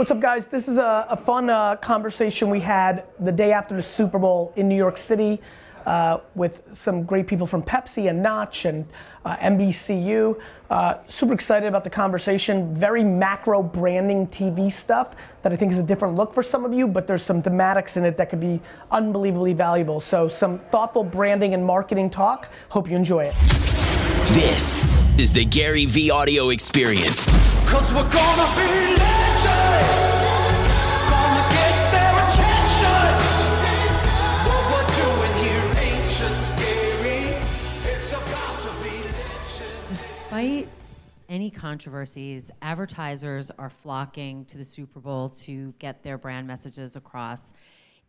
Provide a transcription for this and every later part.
What's up, guys? This is a, a fun uh, conversation we had the day after the Super Bowl in New York City uh, with some great people from Pepsi and Knotch and uh, NBCU. Uh, super excited about the conversation. Very macro branding TV stuff that I think is a different look for some of you, but there's some thematics in it that could be unbelievably valuable. So, some thoughtful branding and marketing talk. Hope you enjoy it. This is the GaryVee audio experience. Cause we're gonna be any controversies, advertisers are flocking to the Super Bowl to get their brand messages across.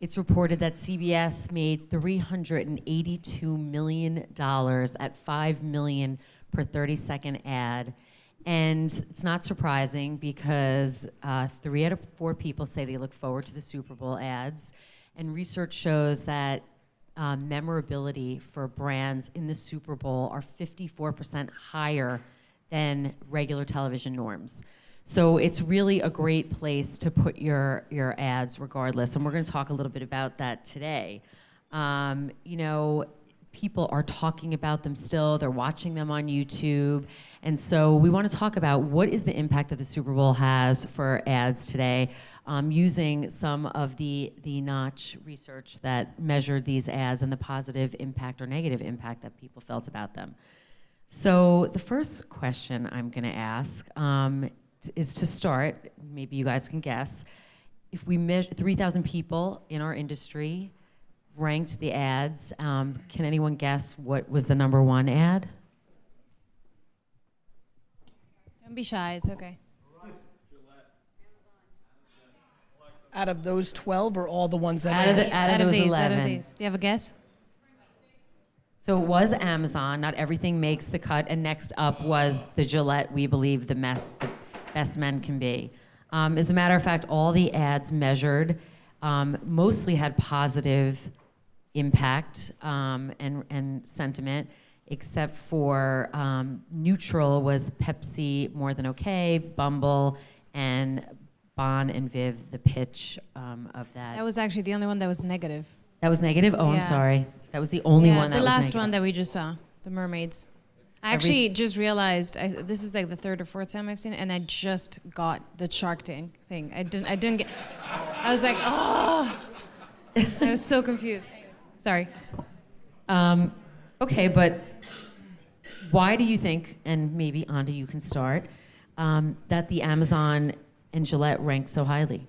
It's reported that CBS made $382 million at 5 million per 30 second ad. And it's not surprising because uh, three out of four people say they look forward to the Super Bowl ads. And research shows that uh, memorability for brands in the Super Bowl are 54% higher than regular television norms. So it's really a great place to put your, your ads regardless. And we're going to talk a little bit about that today. Um, you know, people are talking about them still, they're watching them on YouTube. And so we want to talk about what is the impact that the Super Bowl has for ads today. Um, using some of the, the Knotch research that measured these ads and the positive impact or negative impact that people felt about them. So the first question I'm going to ask um, t- is to start. Maybe you guys can guess. If we measure 3,000 people in our industry ranked the ads, um, can anyone guess what was the number one ad? Don't be shy. It's okay. Out of those 12 or all the ones that Out of are- the- out of those these, out of these. Do you have a guess? So it was Amazon. Not everything makes the cut. And next up was the Gillette. We believe the, mess, the best men can be. Um, as a matter of fact, all the ads measured um, mostly had positive impact um, and and sentiment, except for um, neutral was Pepsi more than okay, Bumble, and Bon and Viv the pitch um, of that. That was actually the only one that was negative. That was negative. Oh, Yeah. I'm sorry. That was the only yeah, one that the was last negative. one that we just saw, the mermaids. I actually just realized I, this is like the third or fourth time I've seen it, and I just got the Shark Tank thing. I didn't. I didn't get. I was like, oh. I was so confused. Sorry. Um, okay, but why do you think, and maybe Anda, you can start, um, that the Amazon and Gillette rank so highly?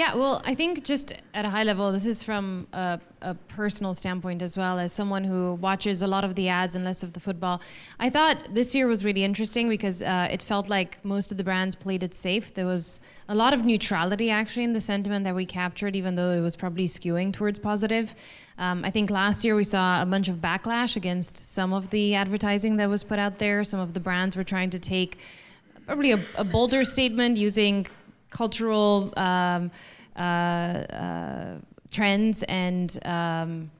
Yeah, well, I think just at a high level, this is from a, a personal standpoint as well, as someone who watches a lot of the ads and less of the football. I thought this year was really interesting because uh, it felt like most of the brands played it safe. There was a lot of neutrality actually in the sentiment that we captured, even though it was probably skewing towards positive. Um, I think last year we saw a bunch of backlash against some of the advertising that was put out there. Some of the brands were trying to take probably a, a bolder statement using cultural um, uh, uh, trends and um,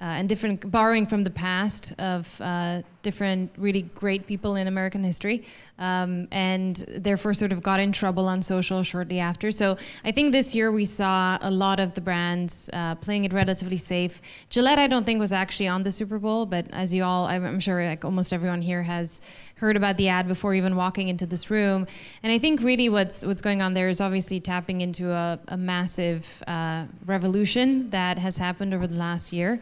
uh, and different borrowing from the past of uh, different really great people in American history, um, and therefore sort of got in trouble on social shortly after. So I think this year we saw a lot of the brands uh, playing it relatively safe. Gillette, I don't think was actually on the Super Bowl, but as you all, I'm, sure like almost everyone here has heard about the ad before even walking into this room. And I think really what's what's going on there is obviously tapping into a, a massive uh, revolution that has happened over the last year.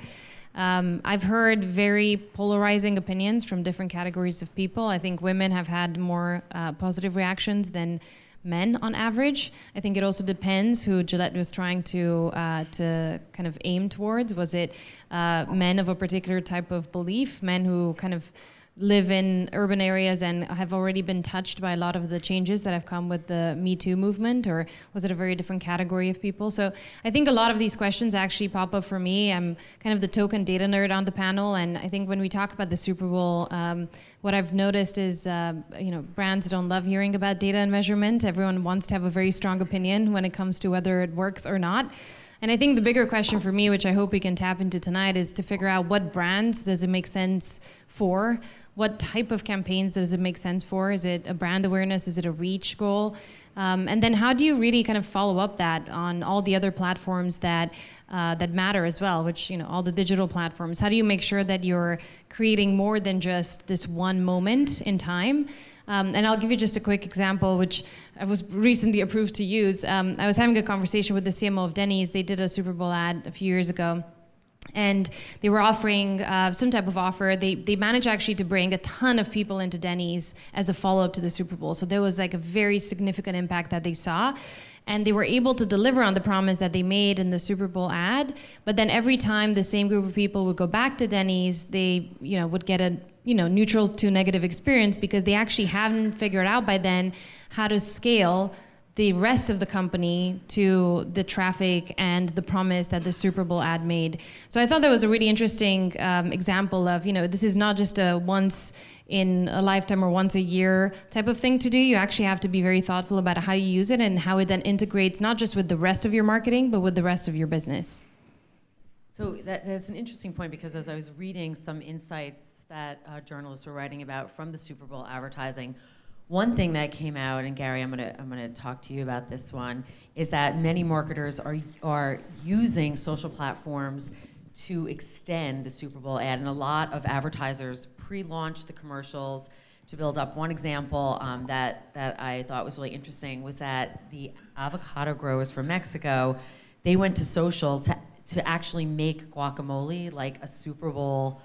Um, I've heard very polarizing opinions from different categories of people. I think women have had more uh, positive reactions than men on average. I think it also depends who Gillette was trying to uh, to kind of aim towards. Was it uh, men of a particular type of belief, men who kind of live in urban areas and have already been touched by a lot of the changes that have come with the Me Too movement, or was it a very different category of people? So I think a lot of these questions actually pop up for me. I'm kind of the token data nerd on the panel, and I think when we talk about the Super Bowl, um, what I've noticed is, uh, you know, brands don't love hearing about data and measurement. Everyone wants to have a very strong opinion when it comes to whether it works or not. And I think the bigger question for me, which I hope we can tap into tonight, is to figure out what brands does it make sense for? What type of campaigns does it make sense for? Is it a brand awareness? Is it a reach goal? Um, and then how do you really kind of follow up that on all the other platforms that uh, that matter as well, which you know all the digital platforms. How do you make sure that you're creating more than just this one moment in time? Um, and I'll give you just a quick example, which I was recently approved to use. Um, I was having a conversation with the CMO of Denny's. They did a Super Bowl ad a few years ago and they were offering uh, some type of offer. They they managed actually to bring a ton of people into Denny's as a follow up to the Super Bowl. So there was like a very significant impact that they saw. And they were able to deliver on the promise that they made in the Super Bowl ad. But then every time the same group of people would go back to Denny's, they you know would get a you know neutral to negative experience because they actually haven't figured out by then how to scale the rest of the company to the traffic and the promise that the Super Bowl ad made. So I thought that was a really interesting um, example of, you know, this is not just a once in a lifetime or once a year type of thing to do. You actually have to be very thoughtful about how you use it and how it then integrates not just with the rest of your marketing, but with the rest of your business. So that, that's an interesting point because as I was reading some insights that uh, journalists were writing about from the Super Bowl advertising, one thing that came out, and Gary, I'm gonna I'm gonna talk to you about this one, is that many marketers are are using social platforms to extend the Super Bowl ad, and a lot of advertisers pre-launch the commercials to build up. One example um, that that I thought was really interesting was that the avocado growers from Mexico, they went to social to to actually make guacamole like a Super Bowl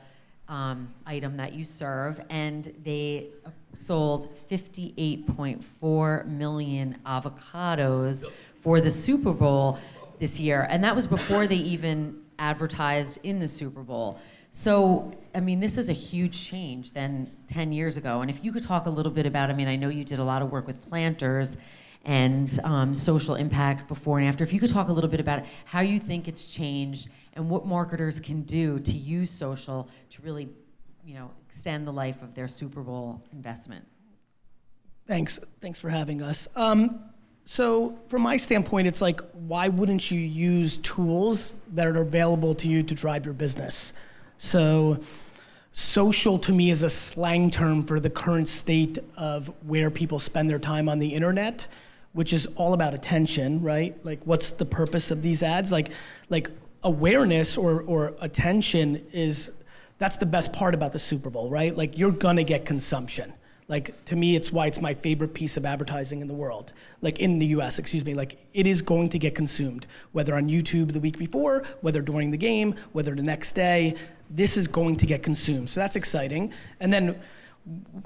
um, item that you serve, and they sold 58.4 million avocados for the Super Bowl this year, and that was before they even advertised in the Super Bowl. So, I mean, this is a huge change than 10 years ago. And if you could talk a little bit about, I mean, I know you did a lot of work with planters and um, social impact before and after. If you could talk a little bit about how you think it's changed and what marketers can do to use social to really, you know, extend the life of their Super Bowl investment. Thanks. Thanks for having us. Um, so, from my standpoint, it's like, why wouldn't you use tools that are available to you to drive your business? So, social to me is a slang term for the current state of where people spend their time on the internet, which is all about attention, right? Like, what's the purpose of these ads? Like, like awareness or, or attention is that's the best part about the Super Bowl, right? Like, you're gonna get consumption. Like to me, it's why it's my favorite piece of advertising in the world. Like in the U.S., excuse me. Like it is going to get consumed, whether on YouTube the week before, whether during the game, whether the next day. This is going to get consumed, so that's exciting. And then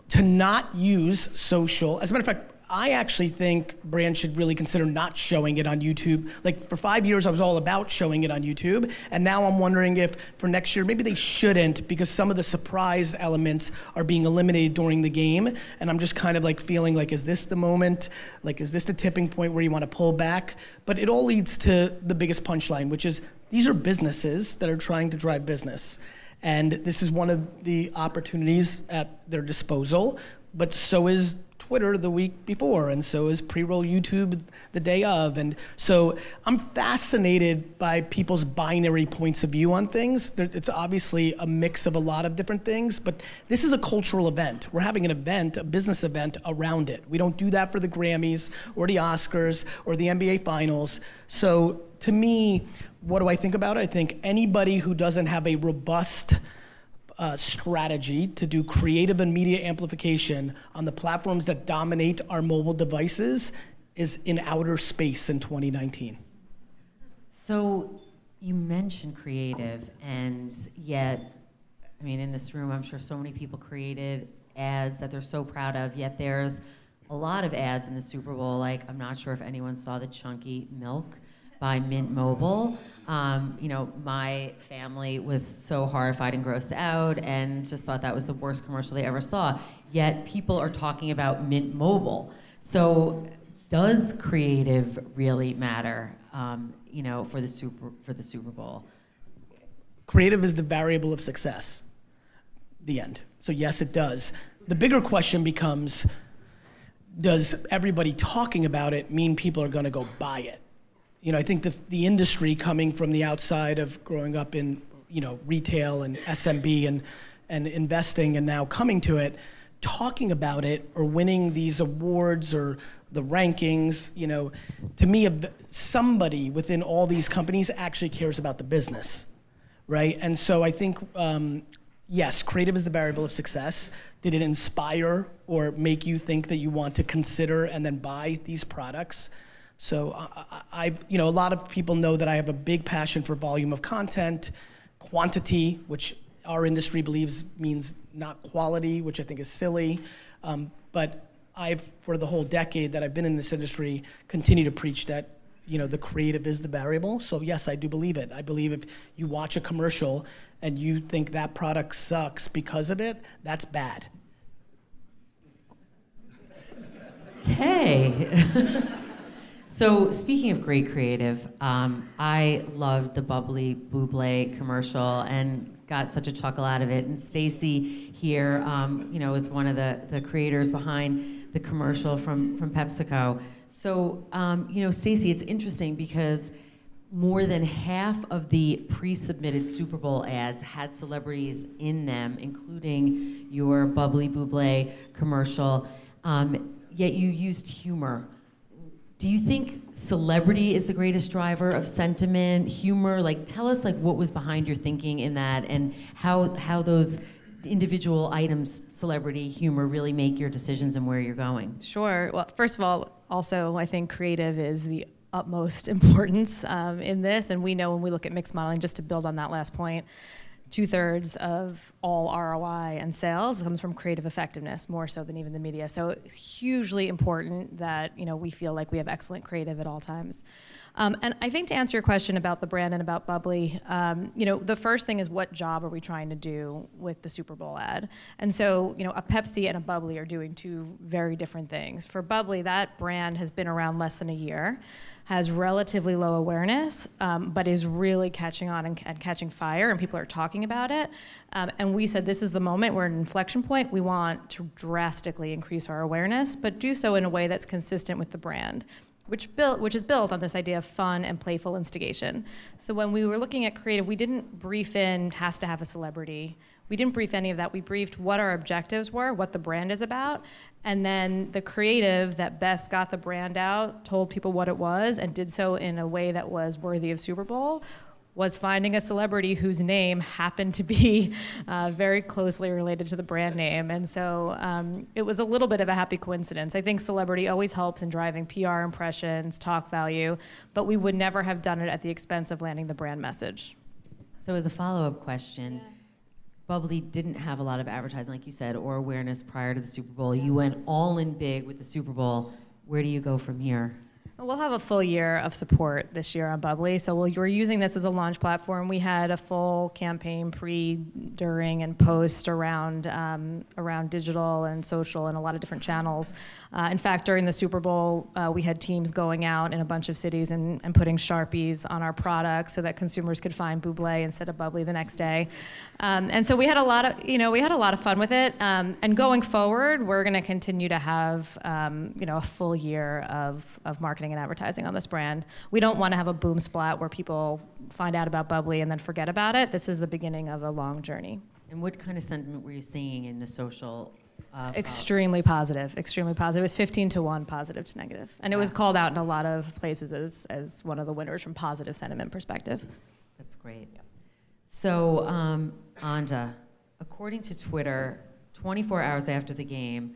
to not use social, as a matter of fact, I actually think brands should really consider not showing it on YouTube. Like for five years, I was all about showing it on YouTube, and now I'm wondering if for next year maybe they shouldn't because some of the surprise elements are being eliminated during the game, and I'm just kind of like feeling like, is this the moment? Like, is this the tipping point where you want to pull back? But it all leads to the biggest punchline, which is these are businesses that are trying to drive business. And this is one of the opportunities at their disposal, but so is Twitter the week before, and so is pre-roll YouTube the day of. And so I'm fascinated by people's binary points of view on things. It's obviously a mix of a lot of different things, but this is a cultural event. We're having an event, a business event around it. We don't do that for the Grammys or the Oscars or the NBA Finals. So to me, what do I think about it? I think anybody who doesn't have a robust uh, strategy to do creative and media amplification on the platforms that dominate our mobile devices is in outer space in 2019. So you mentioned creative, and yet, I mean, in this room, I'm sure so many people created ads that they're so proud of, yet there's a lot of ads in the Super Bowl. Like, I'm not sure if anyone saw the Chunky Milk by Mint Mobile. Um, you know, my family was so horrified and grossed out and just thought that was the worst commercial they ever saw. Yet people are talking about Mint Mobile. So does creative really matter? Um, you know, for the super for the Super Bowl. Creative is the variable of success. The end. So, yes, it does. The bigger question becomes does everybody talking about it mean people are going to go buy it? You know, I think that the industry coming from the outside of growing up in, you know, retail and SMB and and investing and now coming to it, talking about it or winning these awards or the rankings, you know, to me, somebody within all these companies actually cares about the business, right? And so I think, um, yes, creative is the variable of success. Did it inspire or make you think that you want to consider and then buy these products? So I- I've, you know, a lot of people know that I have a big passion for volume of content, quantity, which our industry believes means not quality, which I think is silly. Um, but I've, for the whole decade that I've been in this industry, continue to preach that, you know, the creative is the variable. So yes, I do believe it. I believe if you watch a commercial and you think that product sucks because of it, that's bad. Hey. so speaking of great creative, um, I loved the bubly Bublé commercial and got such a chuckle out of it. And Stacy here, um, you know, is one of the, the creators behind the commercial from, from PepsiCo. So, um, you know, Stacy, it's interesting because more than half of the pre-submitted Super Bowl ads had celebrities in them, including your Bubly Bublé commercial. Um, yet you used humor. Do you think celebrity is the greatest driver of sentiment, humor? Like, tell us like what was behind your thinking in that, and how how those individual items, celebrity, humor, really make your decisions and where you're going. Sure. Well, first of all, also, I think creative is the utmost importance um, in this. And we know when we look at mixed modeling, just to build on that last point, two thirds of all ROI and sales comes from creative effectiveness, more so than even the media. So it's hugely important that you know we feel like we have excellent creative at all times. Um, and I think to answer your question about the brand and about Bubly, um, you know, the first thing is what job are we trying to do with the Super Bowl ad? And so, you know, a Pepsi and a Bubly are doing two very different things. For Bubly, that brand has been around less than a year, has relatively low awareness, um, but is really catching on and, and catching fire, and people are talking about it. Um, and we said this is the moment, we're at an inflection point. We want to drastically increase our awareness, but do so in a way that's consistent with the brand which built which is built on this idea of fun and playful instigation. So when we were looking at creative, we didn't brief in has to have a celebrity. We didn't brief any of that. We briefed what our objectives were, what the brand is about, and then the creative that best got the brand out, told people what it was, and did so in a way that was worthy of Super Bowl was finding a celebrity whose name happened to be uh, very closely related to the brand name. And so um, it was a little bit of a happy coincidence. I think celebrity always helps in driving PR impressions, talk value, but we would never have done it at the expense of landing the brand message. So, as a follow up question, Bubly didn't have a lot of advertising, like you said, or awareness prior to the Super Bowl. You went all in big with the Super Bowl. Where do you go from here? We'll have a full year of support this year on Bubly. So we'll, we're using this as a launch platform. We had a full campaign pre, during, and post around um, around digital and social and a lot of different channels. Uh, in fact, during the Super Bowl, uh, we had teams going out in a bunch of cities and, and putting sharpies on our products so that consumers could find Bublé instead of Bubly the next day. Um, and so we had a lot of you know we had a lot of fun with it. Um, and going forward, we're going to continue to have um, you know a full year of of marketing and advertising on this brand. We don't want to have a boom splat where people find out about Bubly and then forget about it. This is the beginning of a long journey. And what kind of sentiment were you seeing in the social? Uh, Extremely positive, extremely positive. It was 15 to 1 positive to negative. And it was called out in a lot of places as, as one of the winners from positive sentiment perspective. That's great. So, um, Anda, according to Twitter, 24 hours after the game,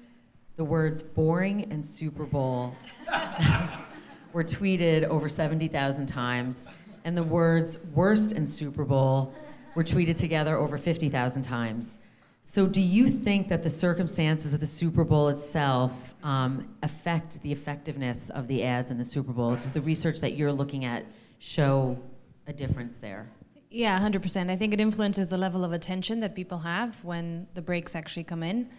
the words boring and Super Bowl were tweeted over 70,000 times, and the words worst and Super Bowl were tweeted together over 50,000 times. So, do you think that the circumstances of the Super Bowl itself um, affect the effectiveness of the ads in the Super Bowl? Does the research that you're looking at show a difference there? Yeah, 100%. I think it influences the level of attention that people have when the breaks actually come in.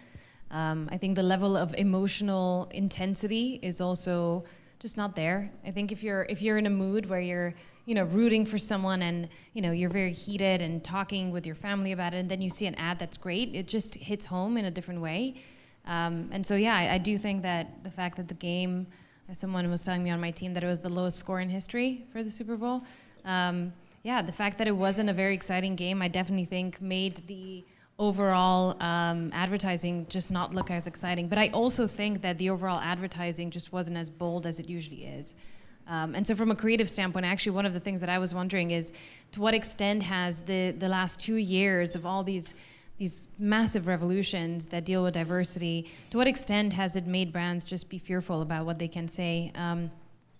Um, I think the level of emotional intensity is also just not there. I think if you're if you're in a mood where you're you know rooting for someone and you know you're very heated and talking with your family about it, and then you see an ad that's great, it just hits home in a different way. Um, and so yeah, I, I do think that the fact that the game, someone was telling me on my team, that it was the lowest score in history for the Super Bowl. Um, yeah, the fact that it wasn't a very exciting game, I definitely think made the overall um, advertising just not look as exciting. But I also think that the overall advertising just wasn't as bold as it usually is. Um, and so, from a creative standpoint, actually, one of the things that I was wondering is to what extent has the, the last two years of all these these massive revolutions that deal with diversity, to what extent has it made brands just be fearful about what they can say? Um,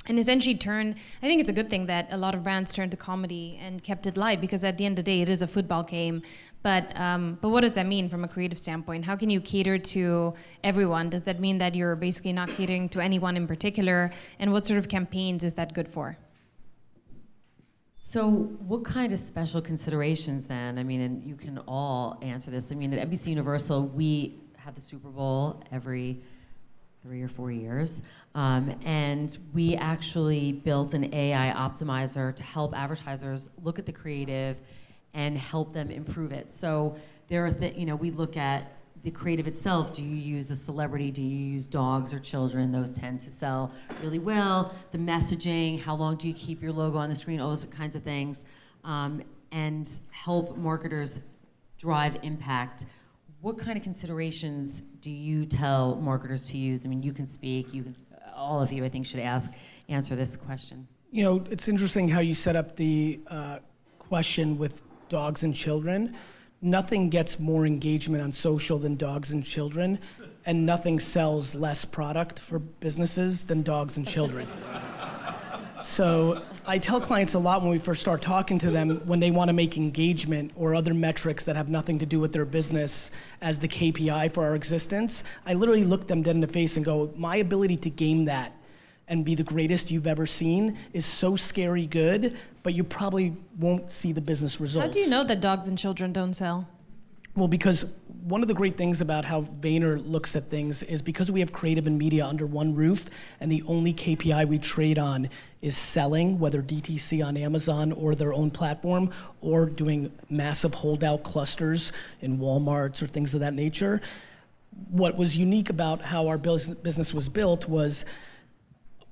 and essentially turn i think it's a good thing that a lot of brands turned to comedy and kept it light because at the end of the day it is a football game but um, but what does that mean from a creative standpoint how can you cater to everyone does that mean that you're basically not catering to anyone in particular and what sort of campaigns is that good for So, what kind of special considerations then? I mean, and you can all answer this. I mean, at NBC Universal, we have the Super Bowl every three or four years. Um, and we actually built an AI optimizer to help advertisers look at the creative and help them improve it. So, there are, th- you know, we look at the creative itself. Do you use a celebrity? Do you use dogs or children? Those tend to sell really well. The messaging, how long do you keep your logo on the screen? All those kinds of things. Um, and help marketers drive impact. What kind of considerations do you tell marketers to use? I mean, you can speak. You can. All of you, I think, should ask answer this question. You know, it's interesting how you set up the uh, question with dogs and children. Nothing gets more engagement on social than dogs and children, and nothing sells less product for businesses than dogs and children. So I tell clients a lot when we first start talking to them when they want to make engagement or other metrics that have nothing to do with their business as the KPI for our existence. I literally look them dead in the face and go, my ability to game that and be the greatest you've ever seen is so scary good, but you probably won't see the business results. how do you know that dogs and children don't sell Well, because one of the great things about how Vayner looks at things is because we have creative and media under one roof, and the only KPI we trade on is selling, whether DTC on Amazon or their own platform, or doing massive holdout clusters in Walmarts or things of that nature. What was unique about how our bus- business was built was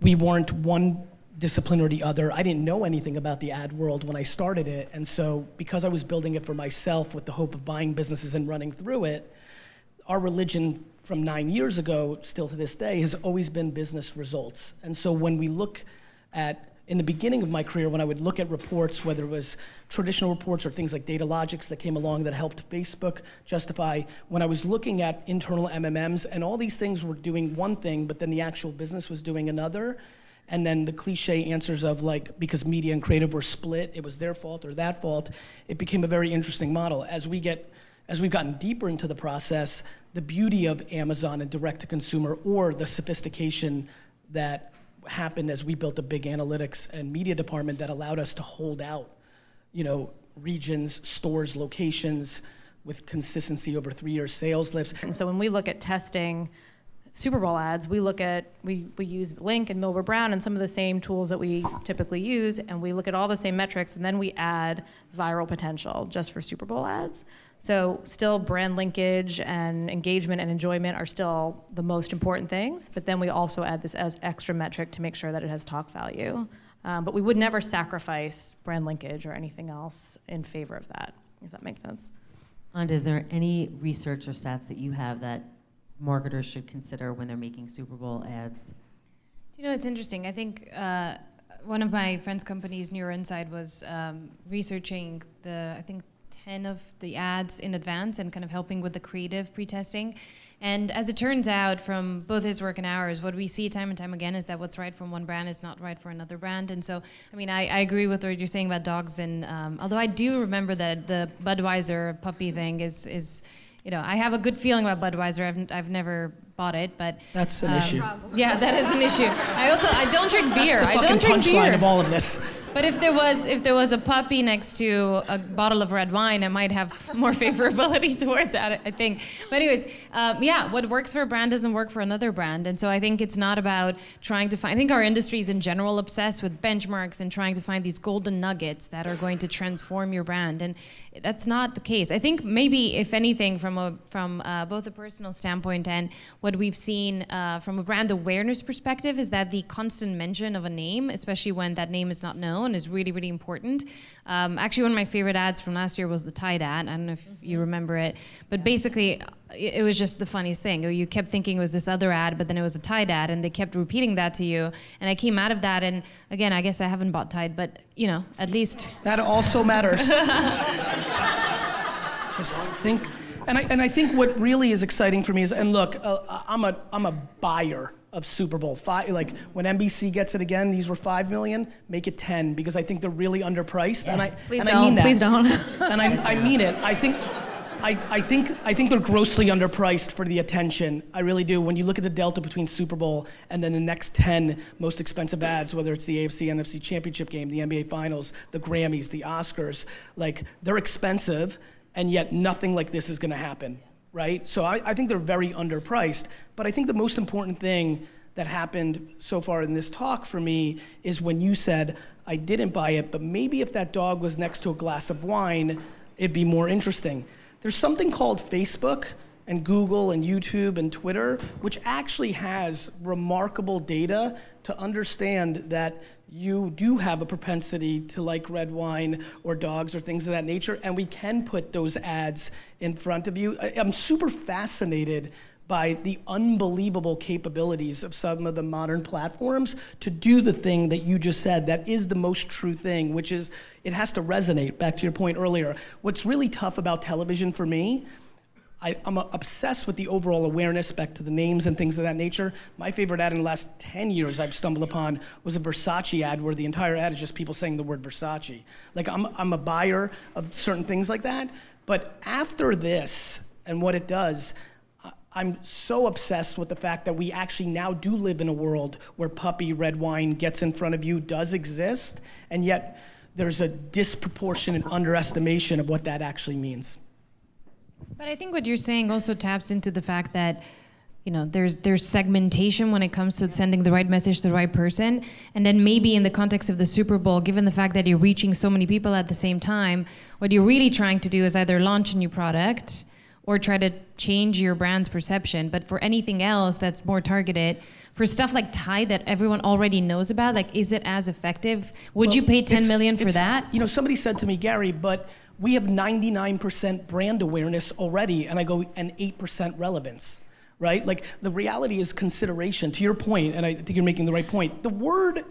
we weren't one discipline or the other. I didn't know anything about the ad world when I started it. And so, because I was building it for myself with the hope of buying businesses and running through it, our religion from nine years ago, still to this day, has always been business results. And so, when we look at in the beginning of my career, when I would look at reports, whether it was traditional reports or things like Datalogix that came along that helped Facebook justify, when I was looking at internal MMMs and all these things were doing one thing, but then the actual business was doing another, and then the cliche answers of like, because media and creative were split, it was their fault or that fault, it became a very interesting model. As we get as we've gotten deeper into the process, the beauty of Amazon and direct to consumer or the sophistication that happened as we built a big analytics and media department that allowed us to hold out, you know, regions, stores, locations with consistency over three-year sales lifts. And so when we look at testing Super Bowl ads, we look at we, we use Link and Millward Brown and some of the same tools that we typically use, and we look at all the same metrics, and then we add viral potential just for Super Bowl ads. So still brand linkage and engagement and enjoyment are still the most important things, but then we also add this as extra metric to make sure that it has talk value. Um, but we would never sacrifice brand linkage or anything else in favor of that, if that makes sense. And is there any research or stats that you have that marketers should consider when they're making Super Bowl ads? You know, it's interesting. I think uh, one of my friend's companies, Neuro-Insight, was um, researching the, I think, 10 of the ads in advance and kind of helping with the creative pre-testing. And as it turns out from both his work and ours, what we see time and time again is that what's right for one brand is not right for another brand. And so, I mean, I, I agree with what you're saying about dogs. And um, although I do remember that the Budweiser puppy thing is, is you know, I have a good feeling about Budweiser. I've, I've never bought it, but That's an um, issue. Yeah, that is an issue. I also I don't drink beer. That's the I fucking don't drink punchline beer. of all of this. But if there was if there was a puppy next to a bottle of red wine, I might have more favorability towards that. I think. But anyways, um, yeah, what works for a brand doesn't work for another brand, and so I think it's not about trying to find. I think our industry is in general obsessed with benchmarks and trying to find these golden nuggets that are going to transform your brand, and that's not the case. I think maybe if anything, from a from uh, both a personal standpoint and what we've seen uh, from a brand awareness perspective, is that the constant mention of a name, especially when that name is not known is really, really important. Um, actually, one of my favorite ads from last year was the Tide ad. I don't know if you remember it, but basically, it, it was just the funniest thing. You kept thinking it was this other ad, but then it was a Tide ad, and they kept repeating that to you. And I came out of that, and again, I guess I haven't bought Tide, but you know, at least That also matters. Just think, and I, and I think what really is exciting for me is, and look, uh, I'm a I'm a buyer of Super Bowl five. Like when NBC gets it again, these were five million. Make it ten because I think they're really underpriced. And I Please and don't. I mean that. Please don't. and I, I mean it. I think. I, I think I think they're grossly underpriced for the attention. I really do. When you look at the delta between Super Bowl and then the next 10 most expensive ads, whether it's the AFC NFC Championship game, the NBA Finals, the Grammys, the Oscars, like they're expensive, and yet nothing like this is going to happen, right? So I, I think they're very underpriced. But I think the most important thing that happened so far in this talk for me is when you said, I didn't buy it, but maybe if that dog was next to a glass of wine, it'd be more interesting. There's something called Facebook and Google and YouTube and Twitter, which actually has remarkable data to understand that you do have a propensity to like red wine or dogs or things of that nature, and we can put those ads in front of you. I'm super fascinated by the unbelievable capabilities of some of the modern platforms to do the thing that you just said that is the most true thing which is it has to resonate back to your point earlier what's really tough about television for me I, I'm uh, obsessed with the overall awareness back to the names and things of that nature. My favorite ad in the last 10 years I've stumbled upon was a Versace ad where the entire ad is just people saying the word Versace. Like, I'm, I'm a buyer of certain things like that. But after this and what it does, I'm so obsessed with the fact that we actually now do live in a world where puppy red wine gets in front of you does exist, and yet there's a disproportionate underestimation of what that actually means. But I think what you're saying also taps into the fact that you know there's there's segmentation when it comes to sending the right message to the right person. And then maybe in the context of the Super Bowl given the fact that you're reaching so many people at the same time what you're really trying to do is either launch a new product or try to change your brand's perception. But for anything else that's more targeted for stuff like Tide that everyone already knows about like is it as effective? Would you pay ten million for that? You know, somebody said to me, Gary, but we have 99% brand awareness already, and I go, and 8% relevance, right? Like the reality is consideration. To your point, and I think you're making the right point. The word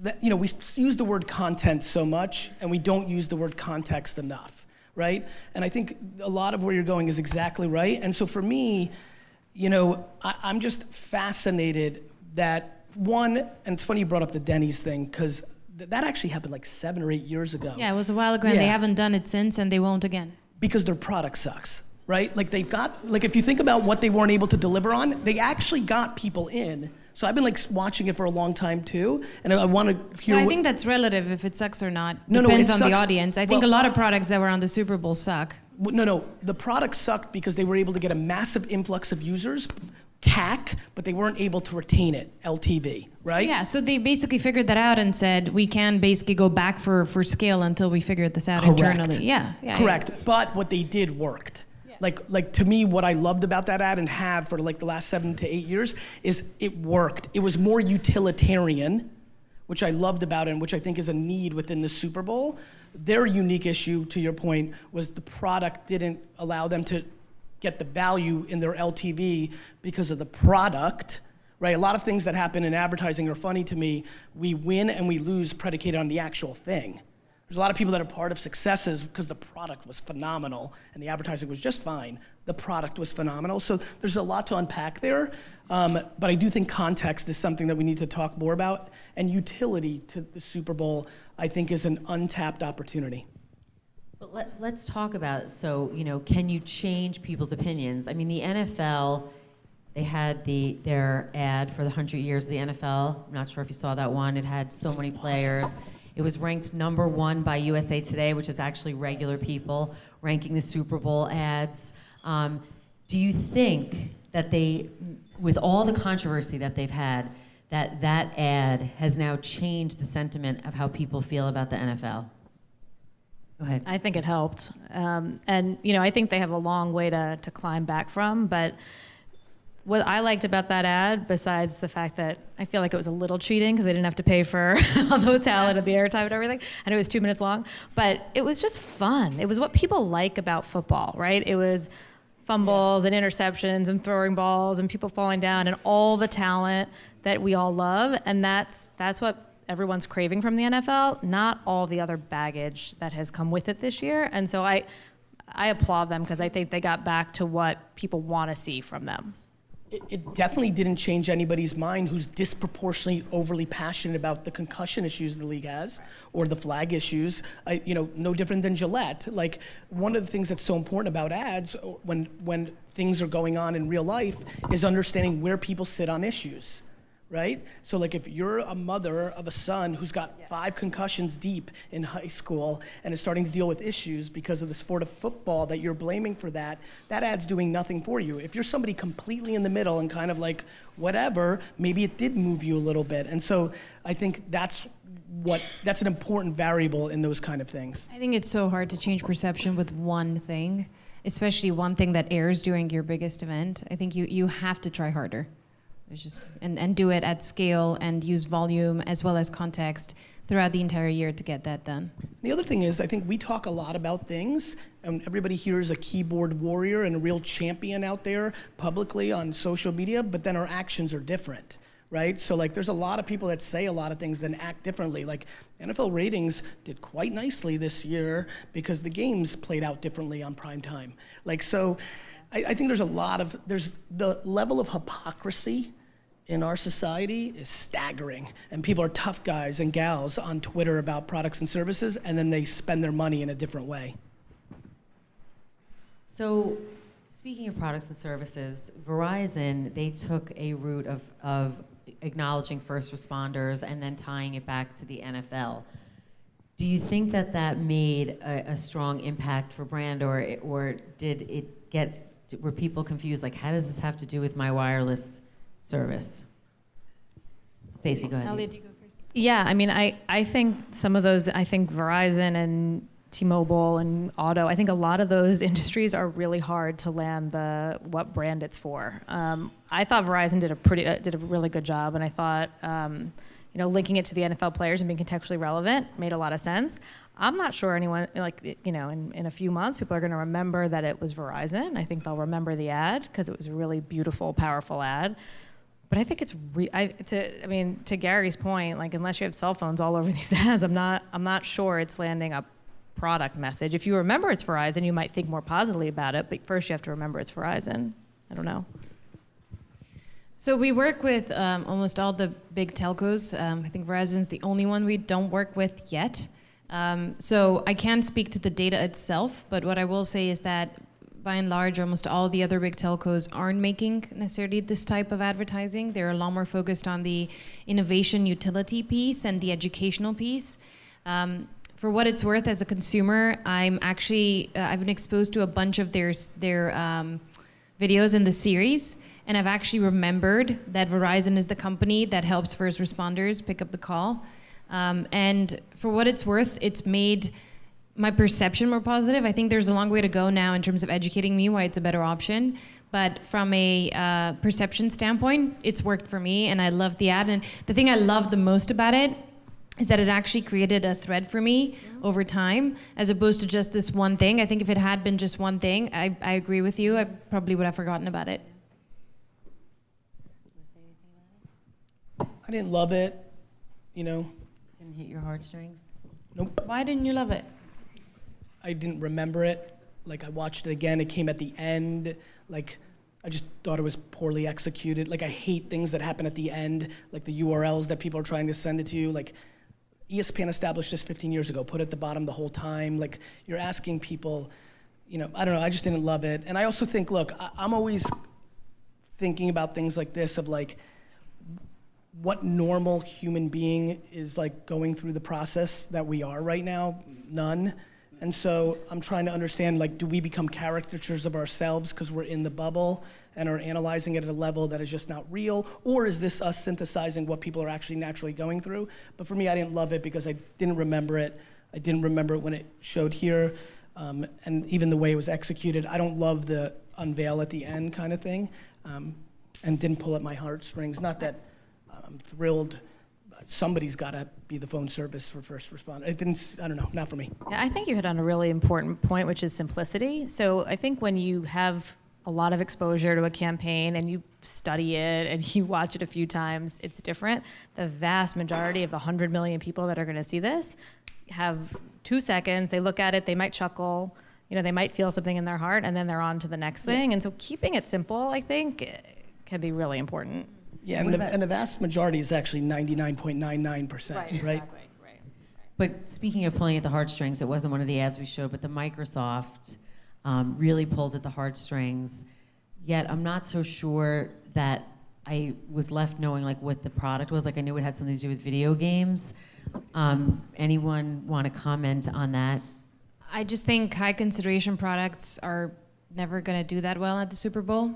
that, you know, we use the word content so much, and we don't use the word context enough, right? And I think a lot of where you're going is exactly right. And so for me, you know, I, I'm just fascinated that one, and it's funny you brought up the Denny's thing, because th- that actually happened like seven or eight years ago. yeah it was a while ago and they haven't done it since and they won't again Because their product sucks, right? Like they've got, like if you think about what they weren't able to deliver on, they actually got people in. So I've been like watching it for a long time too, and I, I want to hear. Well, I think that's relative if it sucks or not. No, no, Depends it on the audience. I think Well- a lot of products that were on the Super Bowl suck. No, no. The product sucked because they were able to get a massive influx of users, CAC, but they weren't able to retain it, LTV, right? Yeah, so they basically figured that out and said we can basically go back for, for scale until we figure this out Correct. internally. Yeah, yeah. Correct. But what they did worked. Like, like to me, what I loved about that ad and have for like the last seven to eight years is it worked. It was more utilitarian, which I loved about it, and which I think is a need within the Super Bowl. Their unique issue, to your point, was the product didn't allow them to get the value in their LTV because of the product. Right, a lot of things that happen in advertising are funny to me. We win and we lose predicated on the actual thing. There's a lot of people that are part of successes because the product was phenomenal and the advertising was just fine. The product was phenomenal. So there's a lot to unpack there. Um, but I do think context is something that we need to talk more about. And utility to the Super Bowl, I think, is an untapped opportunity. But let, let's talk about so you know can you change people's opinions? I mean the NFL, they had the their ad for the hundred years of the NFL. I'm not sure if you saw that one. It had so many players. It was ranked number one by USA Today, which is actually regular people ranking the Super Bowl ads. Um, do you think that they, with all the controversy that they've had, that that ad has now changed the sentiment of how people feel about the NFL? Ahead. I think it helped. Um, and, you know, I think they have a long way to, to climb back from, but what I liked about that ad, besides the fact that I feel like it was a little cheating because they didn't have to pay for all the talent and the airtime and everything, and it was two minutes long, but it was just fun. It was what people like about football, right? It was fumbles and interceptions and throwing balls and people falling down and all the talent that we all love, and that's that's what everyone's craving from the NFL. Not all the other baggage that has come with it this year, and so I. I applaud them because I think they got back to what people want to see from them. It, it definitely didn't change anybody's mind who's disproportionately overly passionate about the concussion issues the league has or the flag issues. I, you know, no different than Gillette. Like one of the things that's so important about ads when when things are going on in real life is understanding where people sit on issues right? So like if you're a mother of a son who's got five concussions deep in high school and is starting to deal with issues because of the sport of football that you're blaming for that, that ad's doing nothing for you. If you're somebody completely in the middle and kind of like whatever, maybe it did move you a little bit. And so I think that's what that's an important variable in those kind of things. I think it's so hard to change perception with one thing, especially one thing that airs during your biggest event. I think you, you have to try harder. Just and, and do it at scale and use volume as well as context throughout the entire year to get that done. The other thing is, I think we talk a lot about things, and everybody here is a keyboard warrior and a real champion out there publicly on social media, but then our actions are different, right? So, like, there's a lot of people that say a lot of things, then act differently. Like, NFL ratings did quite nicely this year because the games played out differently on prime time. Like, so I, I think there's a lot of, there's the level of hypocrisy in our society is staggering. And people are tough guys and gals on Twitter about products and services, and then they spend their money in a different way. So, speaking of products and services, Verizon, they took a route of, of acknowledging first responders and then tying it back to the NFL. Do you think that that made a, a strong impact for brand, or, or did it get, were people confused? Like, how does this have to do with my wireless service? Stacy, go ahead. Elliot, you go first. Yeah, I mean, I, I think some of those, I think Verizon and T-Mobile and Auto, I think a lot of those industries are really hard to land the what brand it's for. Um, I thought Verizon did a pretty, uh, did a really good job, and I thought, um, you know, linking it to the NFL players and being contextually relevant made a lot of sense. I'm not sure anyone, like, you know, in, in a few months, people are going to remember that it was Verizon. I think they'll remember the ad because it was a really beautiful, powerful ad. But I think it's re- I, to I mean to Gary's point, like unless you have cell phones all over these ads, I'm not I'm not sure it's landing a product message. If you remember it's Verizon, you might think more positively about it. But first, you have to remember it's Verizon. I don't know. So we work with um, almost all the big telcos. Um, I think Verizon's the only one we don't work with yet. Um, so I can't speak to the data itself, but what I will say is that by and large, almost all the other big telcos aren't making necessarily this type of advertising. They're a lot more focused on the innovation utility piece and the educational piece. Um, for what it's worth, as a consumer, I'm actually uh, I've been exposed to a bunch of their their um, videos in the series, and I've actually remembered that Verizon is the company that helps first responders pick up the call. Um, and for what it's worth, it's made my perception more positive. I think there's a long way to go now in terms of educating me why it's a better option. But from a uh, perception standpoint, it's worked for me, and I love the ad. And the thing I love the most about it is that it actually created a thread for me over time, as opposed to just this one thing. I think if it had been just one thing, I, I agree with you. I probably would have forgotten about it. I didn't love it, you know. Didn't hit your heartstrings? Nope. Why didn't you love it? I didn't remember it. Like I watched it again. It came at the end. Like I just thought it was poorly executed. Like I hate things that happen at the end, like the URLs that people are trying to send it to you. Like ESPN established this 15 years ago. Put it at the bottom the whole time. Like you're asking people. You know, I don't know. I just didn't love it. And I also think, look, I, I'm always thinking about things like this of like what normal human being is like going through the process that we are right now none and so i'm trying to understand like do we become caricatures of ourselves because we're in the bubble and are analyzing it at a level that is just not real or is this us synthesizing what people are actually naturally going through but for me i didn't love it because i didn't remember it i didn't remember it when it showed here um, and even the way it was executed i don't love the unveil at the end kind of thing um, and didn't pull at my heartstrings. Not that I'm thrilled. Somebody's got to be the phone service for first responder. It didn't. I don't know. Not for me. Yeah, I think you hit on a really important point, which is simplicity. So I think when you have a lot of exposure to a campaign and you study it and you watch it a few times, it's different. The vast majority of the 100 million people that are going to see this have two seconds, they look at it, they might chuckle, you know, they might feel something in their heart, and then they're on to the next thing. And so keeping it simple, I think, eh, can be really important. Yeah, and the, and the vast majority is actually 99.99 percent, right? Exactly, right. But speaking of pulling at the heartstrings, it wasn't one of the ads we showed, but the Microsoft um, really pulled at the heartstrings. Yet I'm not so sure that I was left knowing like what the product was. Like I knew it had something to do with video games. Um, anyone want to comment on that? I just think high consideration products are never going to do that well at the Super Bowl.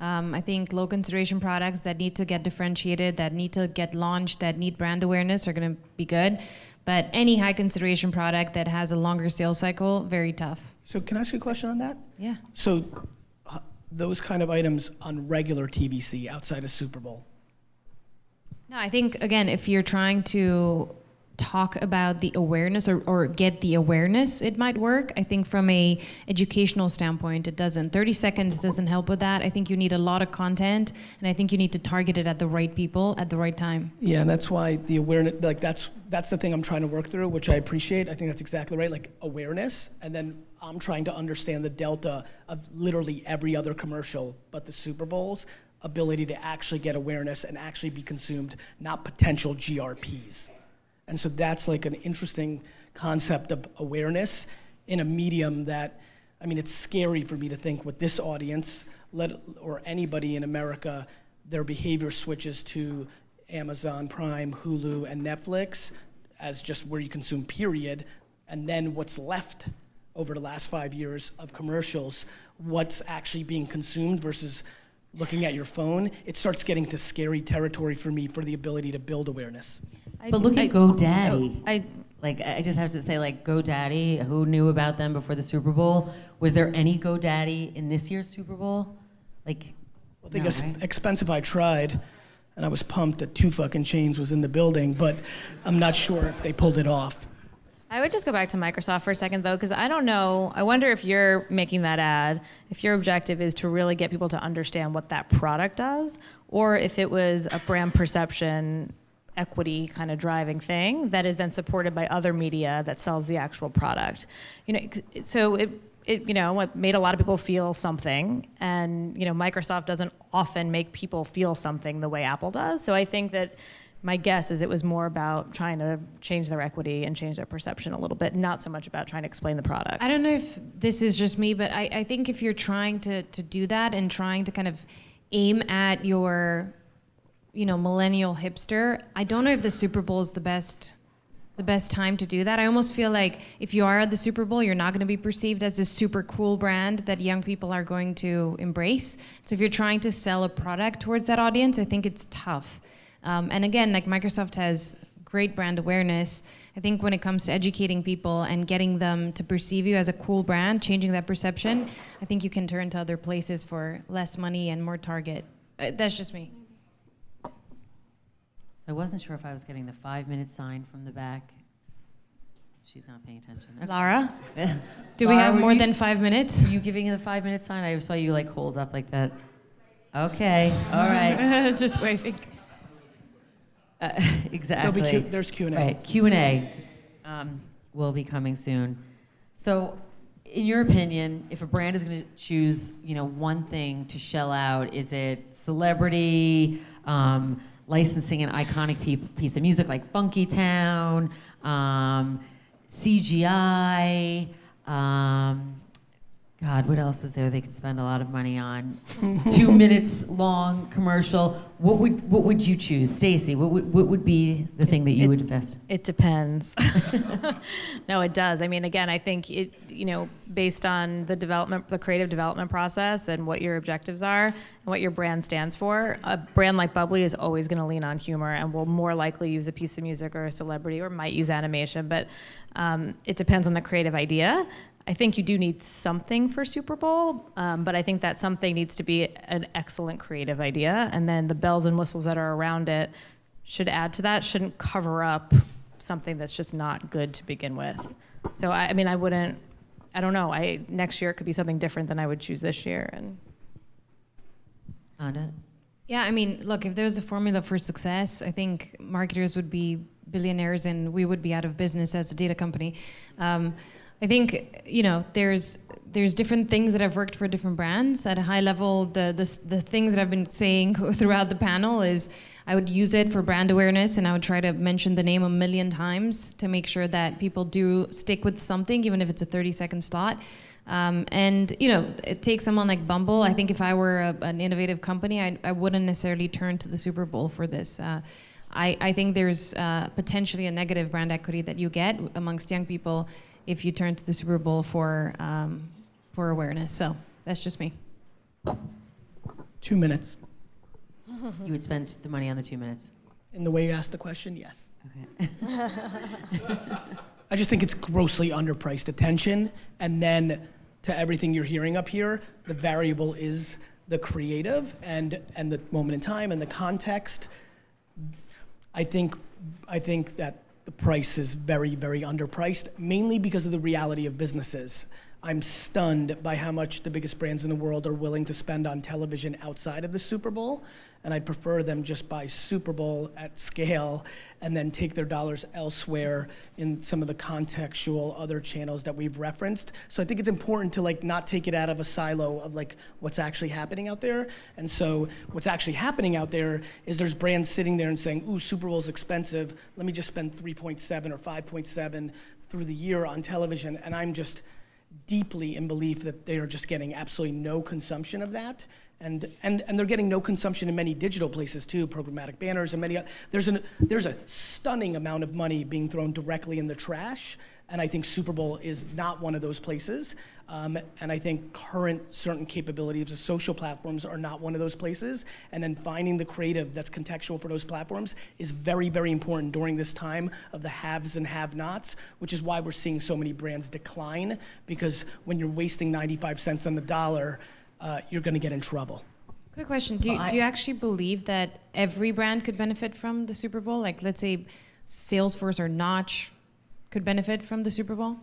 Um, I think low consideration products that need to get differentiated, that need to get launched, that need brand awareness are going to be good. But any high consideration product that has a longer sales cycle, very tough. So can I ask you a question on that? Yeah. So uh, those kind of items on regular TVC outside of Super Bowl. No, I think again, if you're trying to talk about the awareness or, or get the awareness, it might work. I think from a educational standpoint, it doesn't. 30 seconds doesn't help with that. I think you need a lot of content, and I think you need to target it at the right people at the right time. Yeah, and that's why the awareness, like that's that's the thing I'm trying to work through, which I appreciate. I think that's exactly right, like awareness, and then I'm trying to understand the delta of literally every other commercial, but the Super Bowl's ability to actually get awareness and actually be consumed, not potential GRPs. And so that's like an interesting concept of awareness in a medium that, I mean, it's scary for me to think with this audience, let, or anybody in America, their behavior switches to Amazon Prime, Hulu, and Netflix as just where you consume, period. And then what's left over the last five years of commercials, what's actually being consumed versus looking at your phone, it starts getting to scary territory for me for the ability to build awareness. I But do- look I- at GoDaddy. I, Like I just have to say, like GoDaddy, who knew about them before the Super Bowl? Was there any GoDaddy in this year's Super Bowl? Like, I think no, right? expensive. I tried, and I was pumped that Two Fucking Chainz was in the building, but I'm not sure if they pulled it off. I would just go back to Microsoft for a second, though, because I don't know. I wonder if you're making that ad, if your objective is to really get people to understand what that product does, or if it was a brand perception, equity kind of driving thing that is then supported by other media that sells the actual product. You know, so it. It, you know, it made a lot of people feel something, and you know, Microsoft doesn't often make people feel something the way Apple does. So I think that my guess is it was more about trying to change their equity and change their perception a little bit, not so much about trying to explain the product. I don't know if this is just me, but I, I think if you're trying to, to do that and trying to kind of aim at your, you know, millennial hipster, I don't know if the Super Bowl is the best the best time to do that. I almost feel like if you are at the Super Bowl, you're not going to be perceived as a super cool brand that young people are going to embrace. So if you're trying to sell a product towards that audience, I think it's tough. Um, and again, like Microsoft has great brand awareness. I think when it comes to educating people and getting them to perceive you as a cool brand, changing that perception, I think you can turn to other places for less money and more target. Uh, that's just me. I wasn't sure if I was getting the five-minute sign from the back. She's not paying attention. Okay. Lara, do we Lara, have more you- than five minutes? Were you giving the five-minute sign? I saw you like hold up like that. Okay, all right, just waving. uh, exactly. Q- there's Q&A. Right, Q and A um, will be coming soon. So, in your opinion, if a brand is going to choose, you know, one thing to shell out, is it celebrity, um, licensing an iconic piece of music like Funkytown, um, CGI? Um, God, what else is there they could spend a lot of money on? Two minutes long commercial. What would what would you choose, Stacy? What would what would be the thing that you It- would invest? It depends. no, it does. I mean, again, I think it, you know, based on the development, the creative development process and what your objectives are and what your brand stands for, a brand like Bubly is always going to lean on humor and will more likely use a piece of music or a celebrity or might use animation, but um, it depends on the creative idea. I think you do need something for Super Bowl, um, but I think that something needs to be an excellent creative idea, and then the bells and whistles that are around it should add to that. Shouldn't cover up something that's just not good to begin with. So I, I mean, I wouldn't. I don't know. I next year it could be something different than I would choose this year, and Anda? Yeah, I mean, look, if there was a formula for success, I think marketers would be billionaires and we would be out of business as a data company. Um, I think you know there's there's different things that I've worked for different brands at a high level. The the, the things that I've been saying throughout the panel is I would use it for brand awareness and I would try to mention the name a million times to make sure that people do stick with something, even if it's a 30 second slot. Um, and you know, it takes someone like Bumble. I think if I were a, an innovative company, I, I wouldn't necessarily turn to the Super Bowl for this. Uh, I, I think there's uh, potentially a negative brand equity that you get amongst young people if you turn to the Super Bowl for um, for awareness. So that's just me. Two minutes. You would spend the money on the two minutes. In the way you asked the question, yes. Okay. I just think it's grossly underpriced attention. And then to everything you're hearing up here, the variable is the creative and, and the moment in time and the context. I think, I think that the price is very, very underpriced, mainly because of the reality of businesses. I'm stunned by how much the biggest brands in the world are willing to spend on television outside of the Super Bowl. And I'd prefer them just buy Super Bowl at scale and then take their dollars elsewhere in some of the contextual other channels that we've referenced. So I think it's important to like not take it out of a silo of like what's actually happening out there. And so what's actually happening out there is there's brands sitting there and saying, "Ooh, Super Bowl's expensive. Let me just spend 3.7 or 5.7 through the year on television." And I'm just deeply in belief that they are just getting absolutely no consumption of that. And, and, and they're getting no consumption in many digital places too, programmatic banners and many. There's, an, there's a stunning amount of money being thrown directly in the trash, and I think Super Bowl is not one of those places. Um, and I think current certain capabilities of social platforms are not one of those places. And then finding the creative that's contextual for those platforms is very, very important during this time of the haves and have-nots, which is why we're seeing so many brands decline. Because when you're wasting 95 cents on the dollar, uh, you're going to get in trouble. Quick question: Do you, Well, I- do you actually believe that every brand could benefit from the Super Bowl? Like, let's say, Salesforce or Knotch could benefit from the Super Bowl.